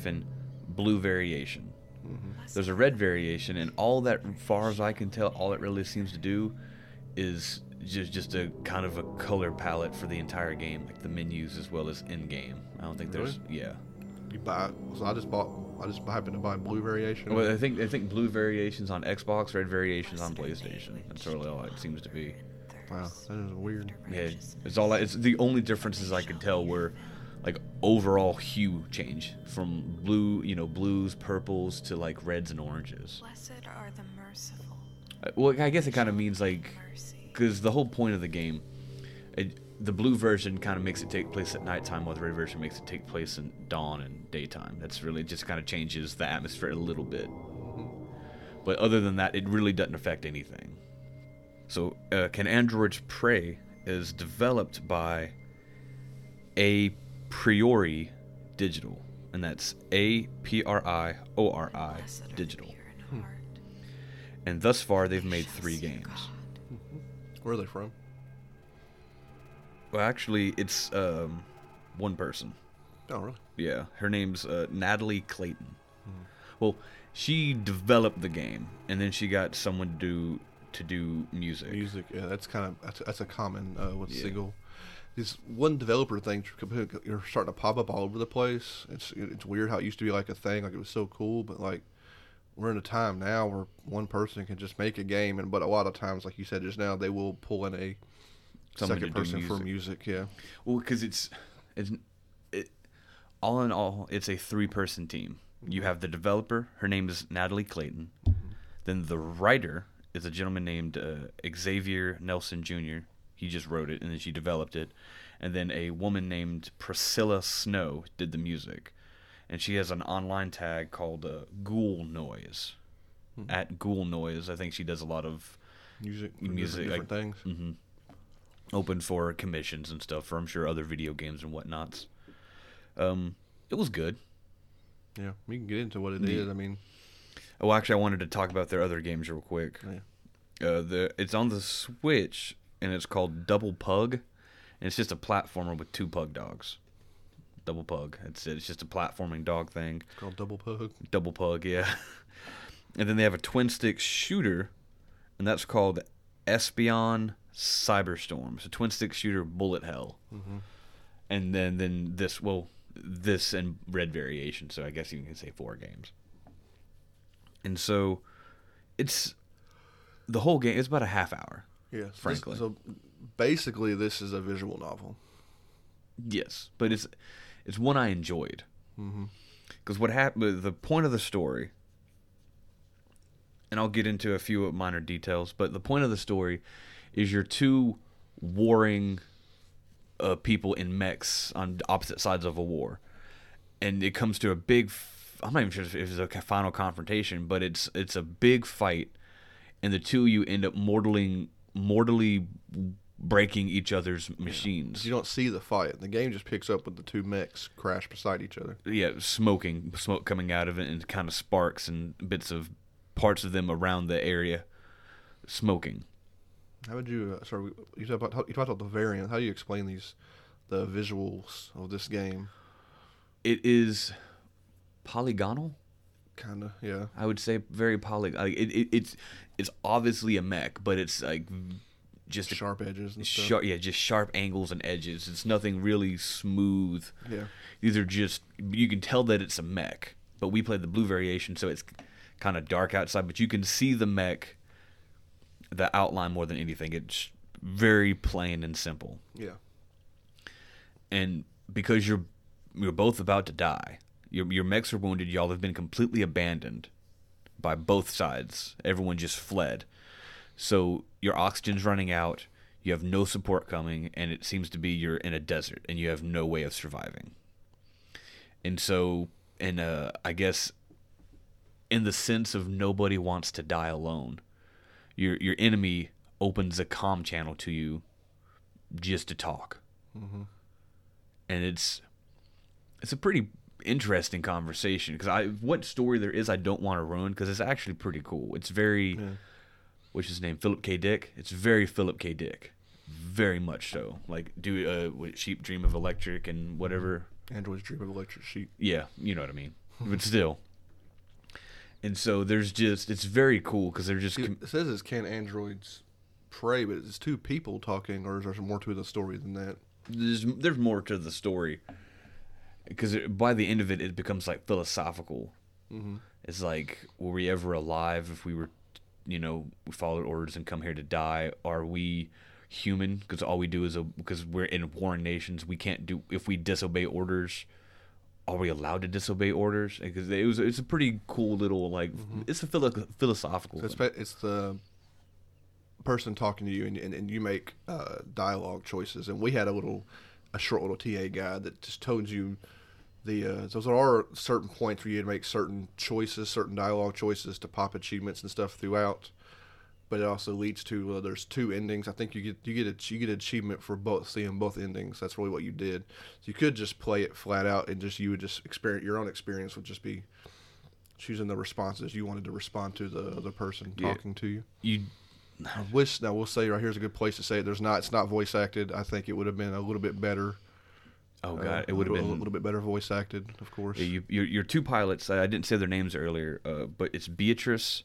hyphen blue variation. Mm-hmm. There's a red variation, and all that, far as I can tell, all it really seems to do is just just a kind of a color palette for the entire game, like the menus as well as in game. I don't think there's yeah. You buy. So I just bought. I just happened to buy blue variation. Well, I think I think blue variations on Xbox, red variations on PlayStation. That's really all it seems to be. Wow, that is weird. Yeah, it's all. It's the only differences I could tell were like overall hue change from blue, you know, blues, purples to like reds and oranges. Blessed are the merciful. Uh, Well, I guess it kind of means like because the whole point of the game, it, the blue version kind of makes it take place at nighttime, while the red version makes it take place in dawn and daytime. That's really just kind of changes the atmosphere a little bit. But other than that, it really doesn't affect anything. So, uh, Can Androids Pray is developed by A Priori Digital, and that's A P R I O R I Blessed Digital. pure. And thus far, they've made three see games. God. Where are they from? Well, actually, it's um, one person. Oh, really? Yeah, her name's uh, Natalie Clayton. Well, she developed the game, and then she got someone to do to do music. Music. Yeah, that's kind of that's, that's a common uh, with Yeah. single. This one developer thing you're starting to pop up all over the place. It's it's weird how it used to be like a thing, like it was so cool, but like we're in a time now where one person can just make a game, and but a lot of times, like you said just now, they will pull in a second person for music. music. Yeah. Well, because it's it's it, all in all, it's a three-person team. You have the developer. Her name is Natalie Clayton. Then the writer is a gentleman named uh, Xavier Nelson Jr. He just wrote it, and then she developed it. And then a woman named Priscilla Snow did the music, and she has an online tag called uh, Ghoul Noise. At Ghoul Noise, I think she does a lot of Music. Music, Different, like- things. hmm open for commissions and stuff for I'm sure other video games and whatnots. Um, it was good. Yeah, we can get into what it is. I mean, Oh, actually, I wanted to talk about their other games real quick. Yeah. Uh, the it's on the Switch and it's called Double Pug, and it's just a platformer with two pug dogs. Double Pug. It's it's just a platforming dog thing. it's called Double Pug. Double Pug, yeah. and then they have a twin stick shooter, and that's called Espion Cyberstorm. So twin stick shooter Bullet Hell. Mm-hmm. And then then this well this and red variation. So I guess you can say four games. And so it's the whole game. It's about a half hour. Yeah, so Frankly. This, so basically, this is a visual novel. Yes, but it's it's one I enjoyed. Because what happened? The point of the story, and I'll get into a few minor details, but the point of the story is you're two warring uh, people in mechs on opposite sides of a war, and it comes to a big. I'm not even sure if it's a final confrontation, but it's it's a big fight, and the two of you end up mortally mortally breaking each other's machines. You don't see the fight. The game just picks up with the two mechs crash beside each other. yeah, smoking, smoke coming out of it, and kind of sparks and bits of parts of them around the area smoking. How would you? Uh, sorry, you talked about you talked about the variant. How do you explain these, the visuals of this game? It is polygonal, Kind of, yeah. I would say, very poly. Like it, it, it's it's obviously a mech, but it's like just a Sharp edges and stuff. sharp, yeah, just sharp angles and edges. It's nothing really smooth. Yeah. These are just you can tell that it's a mech, but we played the blue variation, so it's kind of dark outside, but you can see the mech, the outline more than anything. It's very plain and simple, Yeah. and because you're you're both about to die, your your mechs are wounded. Y'all have been completely abandoned by both sides. Everyone just fled, so your oxygen's running out. You have no support coming, and it seems to be you're in a desert, and you have no way of surviving. And so, and uh, I guess, in the sense of nobody wants to die alone, your your enemy opens a comm channel to you, just to talk. And it's it's a pretty interesting conversation because I what story there is I don't want to ruin because it's actually pretty cool. It's very, what's his name, Philip K. Dick. It's very Philip K. Dick, very much so. Like do uh, sheep dream of electric and whatever. Android's Dream of Electric Sheep. Yeah, you know what I mean. but still. And so there's just it's very cool because they're just com- It says it's can androids pray, but it's two people talking, or is there more to the story than that? there's there's more to the story because by the end of it it becomes like philosophical. It's like were we ever alive if we were, you know, we followed orders and come here to die? Are we human? Because all we do is a because we're in warring nations. We can't do if we disobey orders. Are we allowed to disobey orders? Because it was it's a pretty cool little like it's a philo- philosophical. So it's, it's the person talking to you, and, and, and you make uh, dialogue choices. And we had a little, a short little TA guide that just told you the. Uh, so there are certain points where you to make certain choices, certain dialogue choices to pop achievements and stuff throughout. But it also leads to uh, there's two endings. I think you get you get a, you get achievement for both seeing both endings. That's really what you did. So you could just play it flat out and just you would just experience your own experience would just be choosing the responses you wanted to respond to the other person Yeah. talking to you. you I wish now we'll say right here's a good place to say it. There's not it's not voice acted. I think it would have been a little bit better. oh uh, god, it would have been a little bit better voice acted, of course. Yeah, you, your, your two pilots. I didn't say their names earlier, uh, but it's Beatrice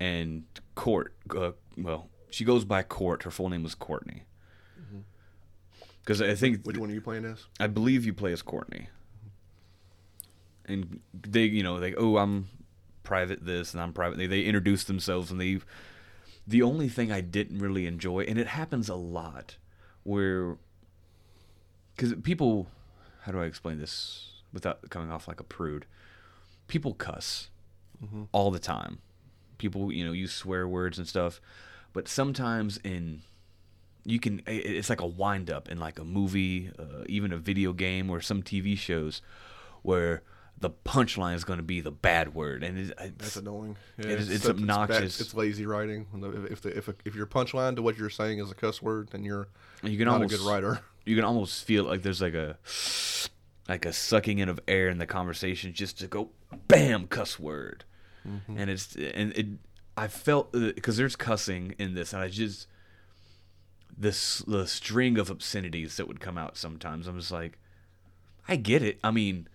and Court. Uh, well, she goes by Court. Her full name was Courtney. Because I think Which one are you playing as? I believe you play as Courtney. And they, you know, they oh I'm private this and I'm private. They they introduce themselves and they. The only thing I didn't really enjoy, and it happens a lot, where because people, how do I explain this without coming off like a prude? People cuss all the time. People, you know, use swear words and stuff, but sometimes in you can it's like a wind up in like a movie uh, even a video game or some tv shows where the punchline is going to be the bad word and it's, That's annoying. Yeah, it is- it's bad- obnoxious. It's, lazy writing. If the, if a, if your punchline to what you're saying is a cuss word, then you're you can not almost a good writer. you can almost feel like there's like a like a sucking in of air in the conversation just to go bam cuss word mm-hmm. and it's and it i felt uh, because there's cussing in this and i just this the string of obscenities that would come out sometimes i'm just like i get it i mean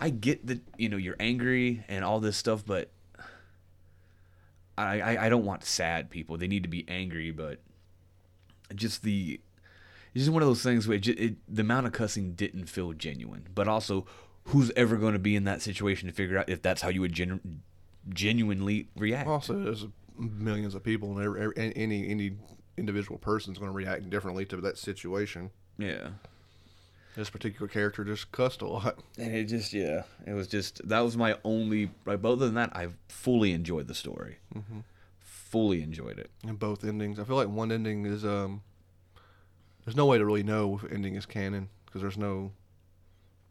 i get that you know you're angry and all this stuff but I, I, I don't want sad people. They need to be angry, but just the it's just one of those things where it, it, the amount of cussing didn't feel genuine. But also, who's ever going to be in that situation to figure out if that's how you would genu- genuinely react? Also, there's millions of people, and every, every, any any individual person's going to react differently to that situation. yeah. This particular character just cussed a lot. And it just yeah, it was just that was my only. Like, other than that, I fully enjoyed the story. Fully enjoyed it. in both endings. I feel like one ending is um. There's no way to really know if ending is canon because there's no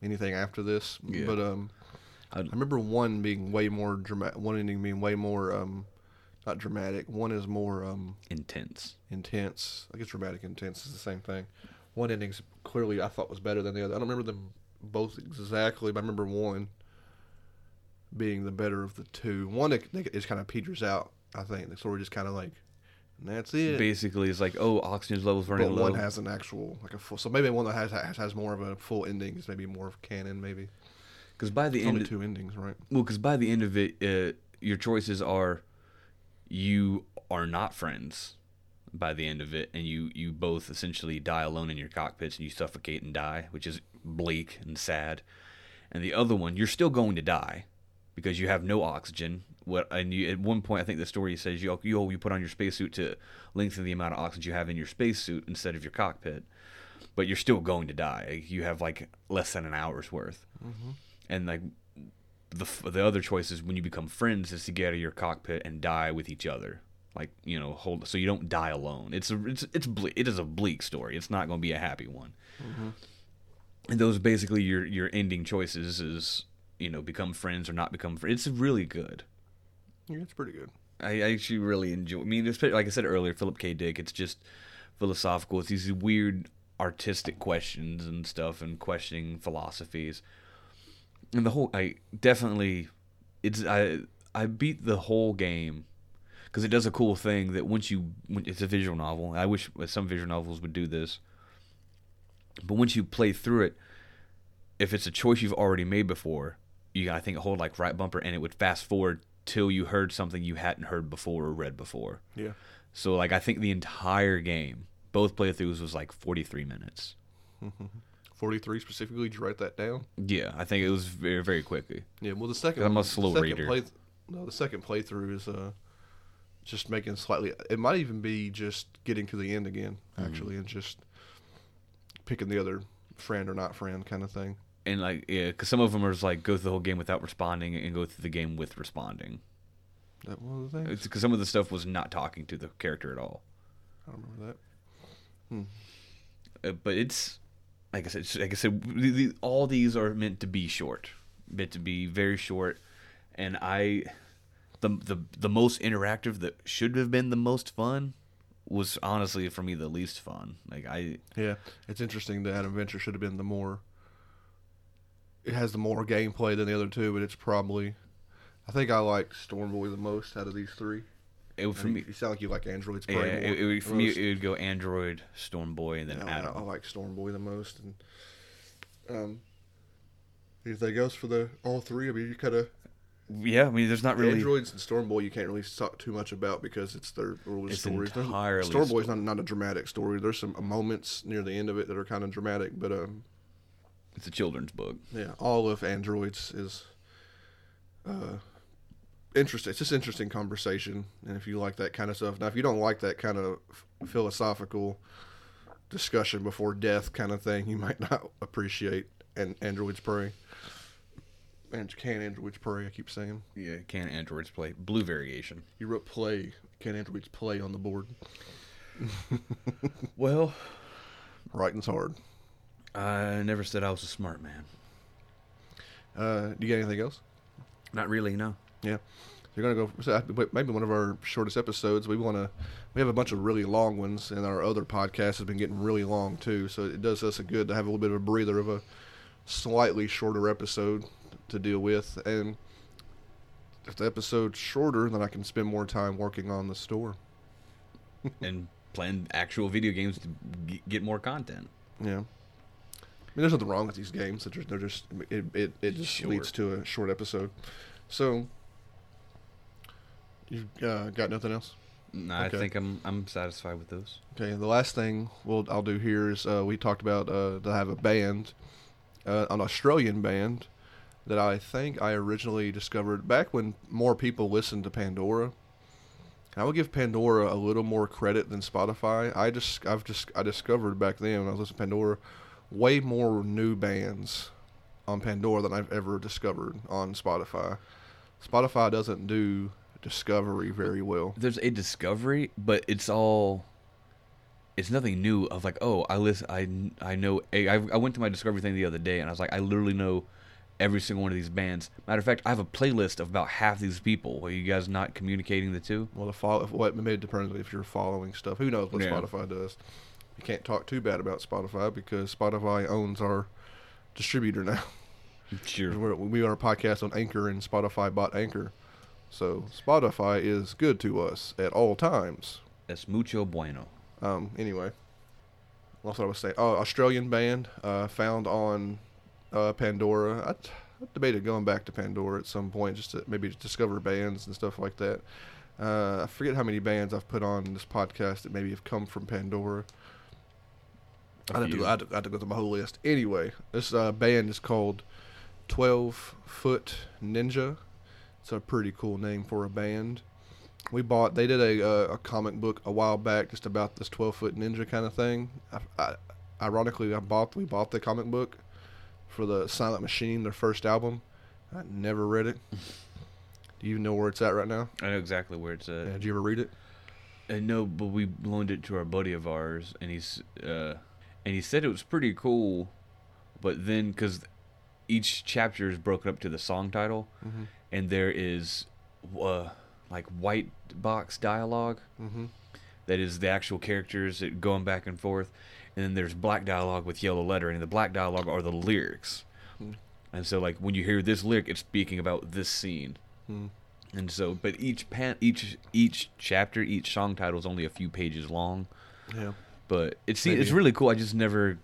anything after this. Yeah. But um, I, I remember one being way more dramatic. One ending being way more um, not dramatic. One is more um intense. intense. I guess dramatic intense is the same thing. One ending's clearly I thought was better than the other. I don't remember them both exactly, but I remember one being the better of the two. One it, it just kind of peters out. I think the story just kind of like, and that's it. Basically, it's like oh, oxygen levels running But low. one has an actual like a full. So maybe one that has has, has more of a full ending is maybe more of canon. Maybe Because by the It's end, only two endings, right? Well, because by the end of it, uh, your choices are you are not friends by the end of it, and you you both essentially die alone in your cockpits and you suffocate and die, which is bleak and sad. And the other one, you're still going to die because you have no oxygen. What and you, at one point, I think the story says you you you put on your spacesuit to lengthen the amount of oxygen you have in your spacesuit instead of your cockpit, but you're still going to die. You have like less than an hour's worth, mm-hmm. and like the the other choice is when you become friends is to get out of your cockpit and die with each other like you know hold so you don't die alone it's a it's it's ble- it is a bleak story it's not going to be a happy one mm-hmm. and those basically your your ending choices is you know become friends or not become friends it's really good Yeah, it's pretty good. I I actually really enjoy. I mean, like I said earlier, Philip K. Dick. It's just philosophical. It's these weird artistic questions and stuff, and questioning philosophies. And the whole, I definitely, it's I I beat the whole game because it does a cool thing that once you, it's a visual novel. I wish some visual novels would do this. But once you play through it, if it's a choice you've already made before, you got I think hold like right bumper, and it would fast forward till you heard something you hadn't heard before or read before. Yeah. So like I think the entire game, both playthroughs was like 43 minutes. 43 specifically. Did you write that down? Yeah, I think it was very very quickly. Yeah. Well, the second. I'm a slow reader. Play, no, the second playthrough is uh, just making slightly. It might even be just getting to the end again, Mm-hmm. actually, and just picking the other friend or not friend kind of thing. And like yeah, because some of them are just like go through the whole game without responding and go through the game with responding. That one of the things. Because some of the stuff was not talking to the character at all. I don't remember that. Uh, but it's like I said, like I said, the, the, all these are meant to be short, meant to be very short, and I, the the the most interactive that should have been the most fun was honestly for me the least fun. Like I, Yeah, it's interesting that Adventure should have been the more. It has the more gameplay than the other two, but it's probably. I think I like Stormboy the most out of these three. it would I for me, you sound like you like Androids. yeah, it, it, would- for me it would go Android, Stormboy, and then Yeah, I, I Adam. like Stormboy the most, and um, anything else for the all three? I mean, you kind of Yeah, I mean, there's not really. Androids and Stormboy. You can't really talk too much about because it's their early It's stories. Entirely Stormboy's not not a dramatic story. There's some moments near the end of it that are kind of dramatic, but um, It's a children's book. yeah, all of Androids is uh interesting. It's just interesting conversation, and if you like that kind of stuff, now if you don't like that kind of philosophical discussion before death kind of thing, you might not appreciate an Androids Pray. And can Androids Pray? I keep saying. Yeah, can androids play blue variation? You wrote play. Can Androids play on the board? Well, Writing's hard. I never said I was a smart man. Uh, do you got anything else? Not really, no. Yeah. You're gonna go. So maybe one of our shortest episodes. We want to. We have a bunch of really long ones, and our other podcast has been getting really long too. So it does us a good to have a little bit of a breather of a slightly shorter episode to deal with, and if the episode's shorter, then I can spend more time working on the store. and playing actual video games to g- get more content. Yeah. I mean, there's nothing wrong with these games. They're just, they're just it, it, it just Sure. leads to a short episode. So, you uh, got nothing else? And I think I'm I'm satisfied with those. Okay. The last thing we'll I'll do here is uh, we talked about uh, to have a band, uh, an Australian band that I think I originally discovered back when more people listened to Pandora. I would give Pandora a little more credit than Spotify. I just I've just I discovered back then when I was listening to Pandora, way more new bands on Pandora than I've ever discovered on Spotify. Spotify doesn't do discovery very well. There's a discovery, but it's all. It's nothing new. Of like, oh, I listen. I I know. I I went to my discovery thing the other day, and I was like, I literally know every single one of these bands. Matter of fact, I have a playlist of about half these people. Are you guys not communicating the two? Well, the follow, what maybe it depends if you're following stuff. Who knows what Yeah. Spotify does? You can't talk too bad about Spotify because Spotify owns our distributor now. Sure. We're, we are a podcast on Anchor, and Spotify bought Anchor, so Spotify is good to us at all times. Es mucho bueno. Um, anyway, that's what I was saying. Oh, Australian band uh, found on uh, Pandora. I, I debated going back to Pandora at some point just to maybe discover bands and stuff like that. Uh, I forget how many bands I've put on this podcast that maybe have come from Pandora. I have, to go, I, to, I have to go through my whole list. Anyway, this uh, band is called 12 Foot Ninja. It's a pretty cool name for a band. We bought, they did a, uh, a comic book a while back just about this 12 Foot Ninja kind of thing. I, I, ironically, I bought, we bought the comic book for the Silent Machine, their first album. I never read it. Do you even know where it's at right now? I know exactly where it's at. Yeah, did you ever read it? Uh, no, but we loaned it to our buddy of ours, and he's uh, and he said it was pretty cool, but then because each chapter is broken up to the song title, Mm-hmm. and there is uh, like white box dialogue Mm-hmm. that is the actual characters going back and forth, and then there's black dialogue with yellow lettering, and the black dialogue are the lyrics. Hmm. And so, like when you hear this lyric, it's speaking about this scene. Hmm. And so, but each pan, each each chapter, each song title is only a few pages long. Yeah. But it's Maybe. it's really cool. I just never.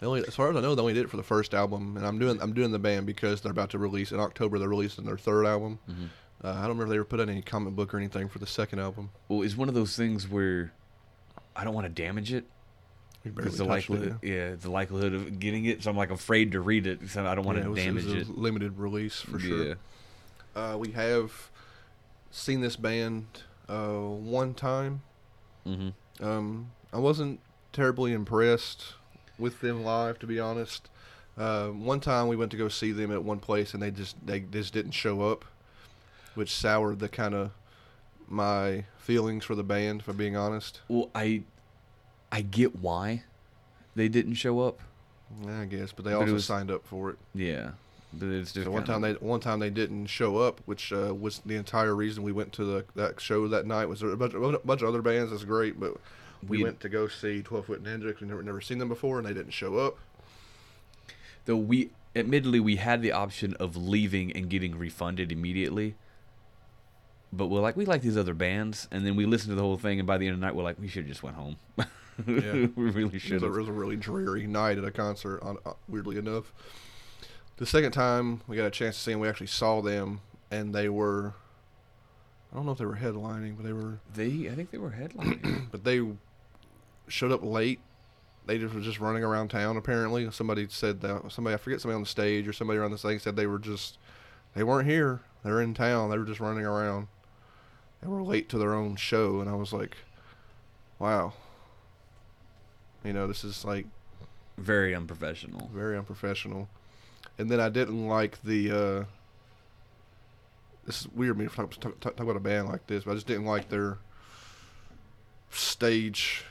They only, as far as I know, they only did it for the first album, and I'm doing I'm doing the band because they're about to release in October. They're releasing their third album. Mhm. Uh, I don't remember if they ever put out any comic book or anything for the second album. Well, it's one of those things where I don't want to damage it because the touched it, likelihood, yeah, the likelihood of getting it. So I'm like afraid to read it. So I don't want Yeah, to damage it. it. Was a limited release for sure. Yeah. Uh, we have seen this band uh, one time. Mm-hmm. Um, I wasn't terribly impressed with them live, to be honest. Uh, one time we went to go see them at one place, and they just they just didn't show up, which soured the kind of my feelings for the band. for being honest, Well, I I get why they didn't show up. Yeah, I guess, but they But also was- signed up for it. Yeah, but it's just So one time they one time they didn't show up, which uh, was the entire reason we went to the that show that night. Was there a bunch, a bunch of other bands that's great, but we, We- went to go see Twelve Foot Ninja. We never never seen them before, and they didn't show up. though we admittedly we had the option of leaving and getting refunded immediately. But we're like we like these other bands, and then we listened to the whole thing, and by the end of the night, we're like we should have just went home. Yeah. we really should it was a really dreary night at a concert. On, uh, weirdly enough, the second time we got a chance to see them, we actually saw them, and they were. I don't know if they were headlining, but they were. They, I think they were headlining. But they showed up late. They just were just running around town. Apparently, somebody said that somebody I forget somebody on the stage or somebody around the thing said they were just they weren't here. They're in town. They were just running around. They were late to their own show, and I was like, wow. You know, this is like Very unprofessional. very unprofessional. And then I didn't like the. Uh, this is weird me to talk, talk, talk about a band like this, but I just didn't like their stage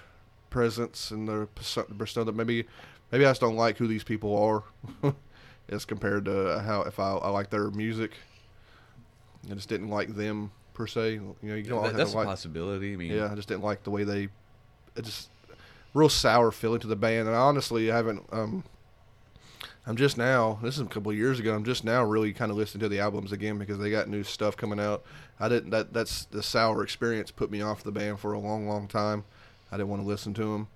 presence and their perso- persona. Maybe, maybe I just don't like who these people are, as compared to how if I, I like their music. I just didn't like them per se. You know, you don't That- have that's a like. possibility. I mean, Yeah, I just didn't like the way they. It just real sour feeling to the band, and I honestly I haven't. Um, I'm just now. This is a couple of years ago. I'm just now really kind of listening to the albums again because they got new stuff coming out. I didn't. That that's the sour experience put me off the band for a long, long time. I didn't want to listen to them.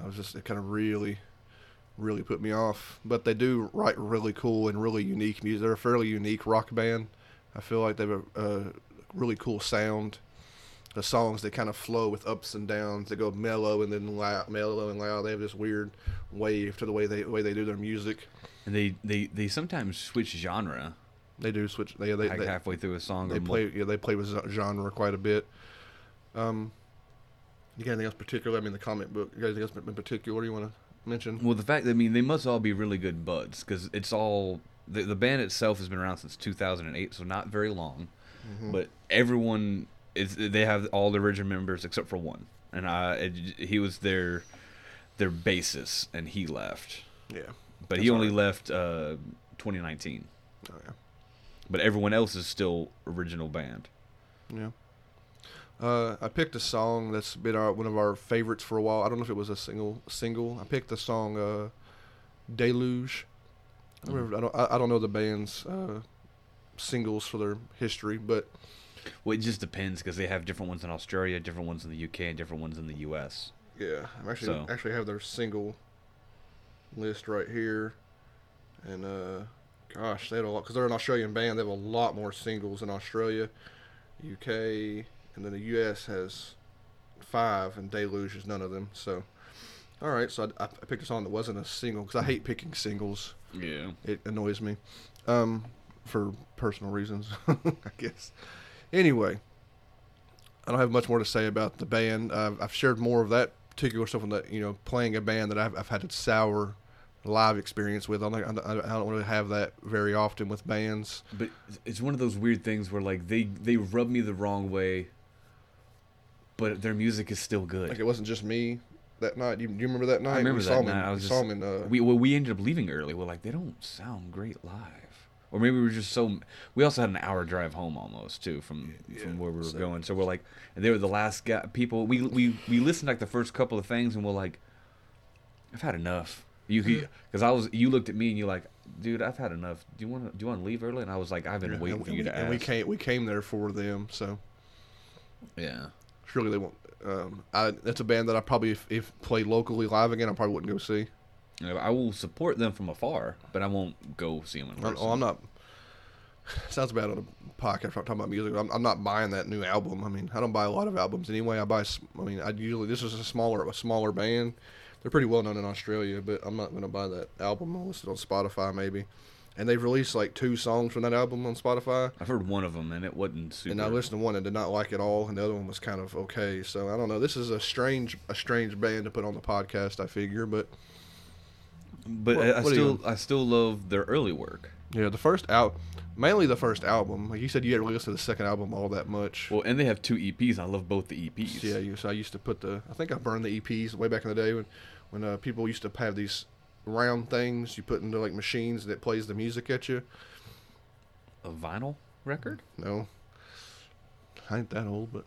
I was just it kind of really, really put me off. But they do write really cool and really unique music. They're a fairly unique rock band. I feel like they have a, a really cool sound. The songs they kind of flow with ups and downs. They go mellow and then loud, mellow and loud. They have this weird wave to the way they way they do their music. And they, they, they sometimes switch genre, They do switch. They they, like they, halfway through a song. they play. Yeah, they play with genre quite a bit. Um, you got anything else particular? I mean, the comic book. You got anything else in particular you want to mention? Well, the fact, That, I mean, they must all be really good buds because it's all the the band itself has been around since 2008, so not very long. Mm-hmm. But everyone is they have all the original members except for one, and I it, he was their their bassist, and he left. Yeah. But he only alright. left uh, 2019. Oh yeah. But everyone else is still original band. Yeah. Uh, I picked a song that's been our, one of our favorites for a while. I don't know if it was a single single. I picked the song uh, "Deluge." I, remember, I don't I, I don't know the band's uh, singles for their history, but Well, it just depends because they have different ones in Australia, different ones in the UK, and different ones in the US. yeah, I'm actually So- actually have their single list right here, and uh, gosh, they have a lot because they're an Australian band. They have a lot more singles in Australia, UK, and then the US has five, and Deluge is none of them. So, all right, so I, I picked a song that wasn't a single because I hate picking singles. Yeah. It annoys me, um, for personal reasons, I guess. Anyway, I don't have much more to say about the band. I've, I've shared more of that particular stuff on that you know playing a band that I've, I've had a sour live experience with. I don't, I don't really have that very often with bands. But it's one of those weird things where like they they rub me the wrong way, but their music is still good. Like it wasn't just me that night. You, you remember that night? I remember we that saw night. In, I was we just saw them in. Uh, we well, we ended up leaving early. We're like they don't sound great live, or maybe we were just so. We also had an hour drive home almost too from from where we were so- going. So we're like, they were the last guy, people. We we we listened like the first couple of things, and we're like, I've had enough. You because I was you looked at me and you're like, dude, I've had enough. Do you want to do you want to leave early? And I was like, I've been and, waiting for we, you to and we came we came there for them. So yeah. surely they won't. Um, I, that's a band that I probably if, if played locally live again, I probably wouldn't go see. You know, I will support them from afar, but I won't go see them in person. oh, I'm not. Sounds bad on a podcast. I'm talking about music. I'm, I'm not buying that new album. I mean, I don't buy a lot of albums anyway. I buy. I mean, I usually this is a smaller a smaller band. They're pretty well known in Australia, but I'm not going to buy that album. I'll listen on Spotify maybe. And they've released like two songs from that album on Spotify. I've heard one of them, and it wasn't super. And I listened to one and did not like it all, and the other one was kind of okay. So I don't know. This is a strange, a strange band to put on the podcast. I figure, but but What- I, I what still I still love their early work. yeah, the first out, mainly the first album. Like you said, you didn't really listen to the second album all that much. Well, and they have two EPs. I love both the EPs. Yeah, you, so I used to put the. I think I burned the EPs way back in the day when, when uh, people used to have these round things you put into like machines that plays the music at you. A vinyl record? No, I ain't that old, but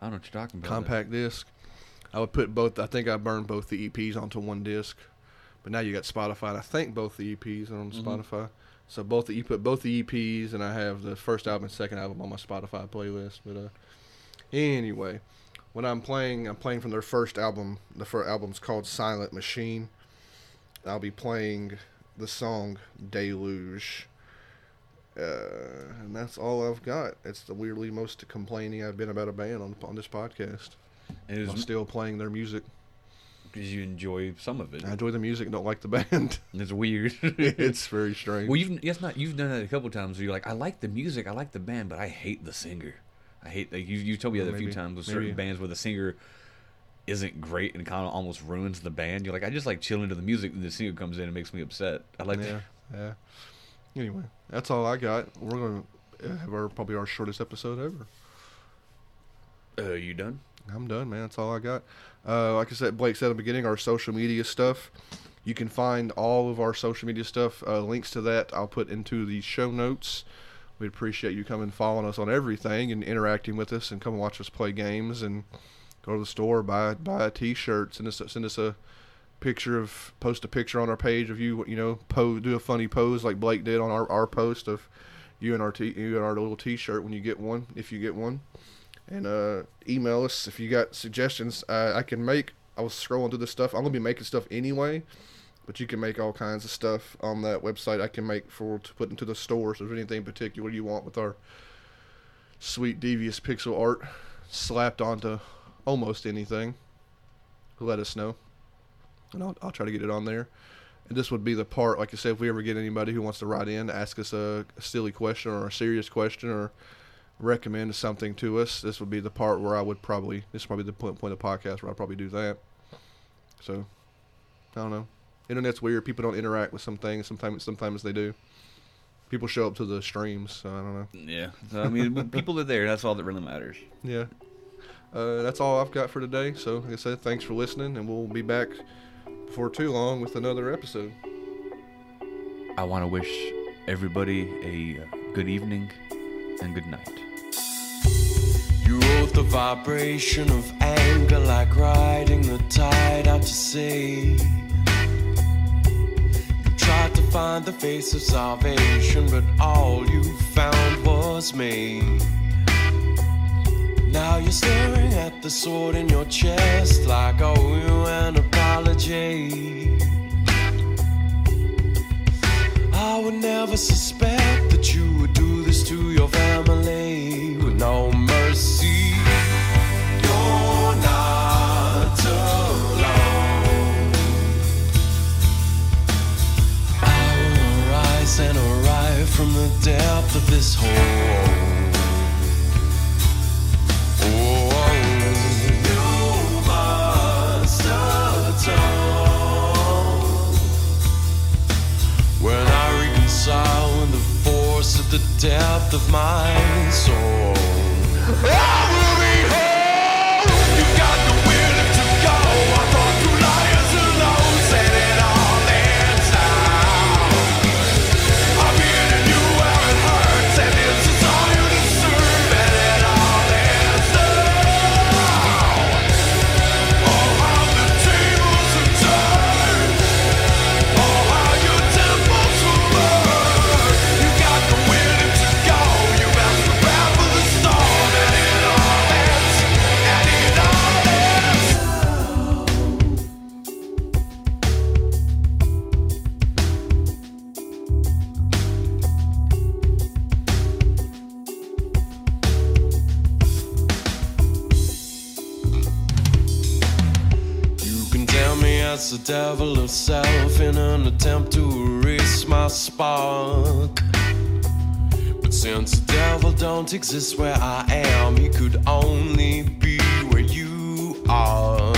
I don't know what you're talking about. compact disc. I would put both. I think I burned both the EPs onto one disc, but now you got Spotify. And I think both the EPs are on Mhm. Spotify. So both the you put both the EPs, and I have the first album and second album on my Spotify playlist. But uh, anyway, when I'm playing, I'm playing from their first album. The first album's called Silent Machine. I'll be playing the song Deluge. Uh, and that's all I've got. It's the weirdly most complaining I've been about a band on on this podcast. And I'm still playing their music. Because you enjoy some of it. I enjoy the music, don't like the band. It's weird. it's very strange. well, you've yes, not you've done that a couple times. Where you're like, I like the music, I like the band, but I hate the singer. I hate like you. You told me that a few times with maybe. certain bands where the singer isn't great and kind of almost ruins the band. You're like, I just like chilling to the music, and the singer comes in and makes me upset. I like yeah, yeah. Anyway, that's all I got. We're gonna have our probably our shortest episode ever. Uh, you done? I'm done, man. That's all I got. Uh, like I said, Blake said at the beginning, our social media stuff. You can find all of our social media stuff. Uh, links to that I'll put into the show notes. We'd appreciate you coming, following us on everything, and interacting with us, and come watch us play games, and go to the store, buy buy a T-shirt, send us send us a picture of post a picture on our page of you you know pose do a funny pose like Blake did on our, our post of you and our t you and our little t-shirt when you get one if you get one and uh, email us if you got suggestions. Uh, I can make I was scrolling through this stuff. I'm gonna be making stuff anyway but you can make all kinds of stuff on that website I can make for to put into the store so if anything particular you want with our sweet devious pixel art slapped onto almost anything. Let us know and I'll, I'll try to get it on there. And this would be the part, like I said, if we ever get anybody who wants to write in, ask us a, a silly question or a serious question or recommend something to us, this would be the part where I would probably, this is probably the point, point of the podcast where I'd probably do that. So, I don't know. Internet's weird. People don't interact with some things. Sometimes, sometimes they do. People show up to the streams, so I don't know. Yeah. So, I mean, people are there. That's all that really matters. Yeah. Uh, that's all I've got for today. So, like I said, thanks for listening, and we'll be back before too long with another episode. I want to wish everybody a good evening and good night. You the vibration of anger like riding the tide out to sea. You tried to find the face of salvation, but all you found was me. Now you're staring at the sword in your chest like I owe you an apology. I would never suspect that you depth of this hole. When I reconcile the force the depth of my soul. Ah! Devil himself in an attempt to erase my spark. But since the devil don't exist where I am, he could only be where you are.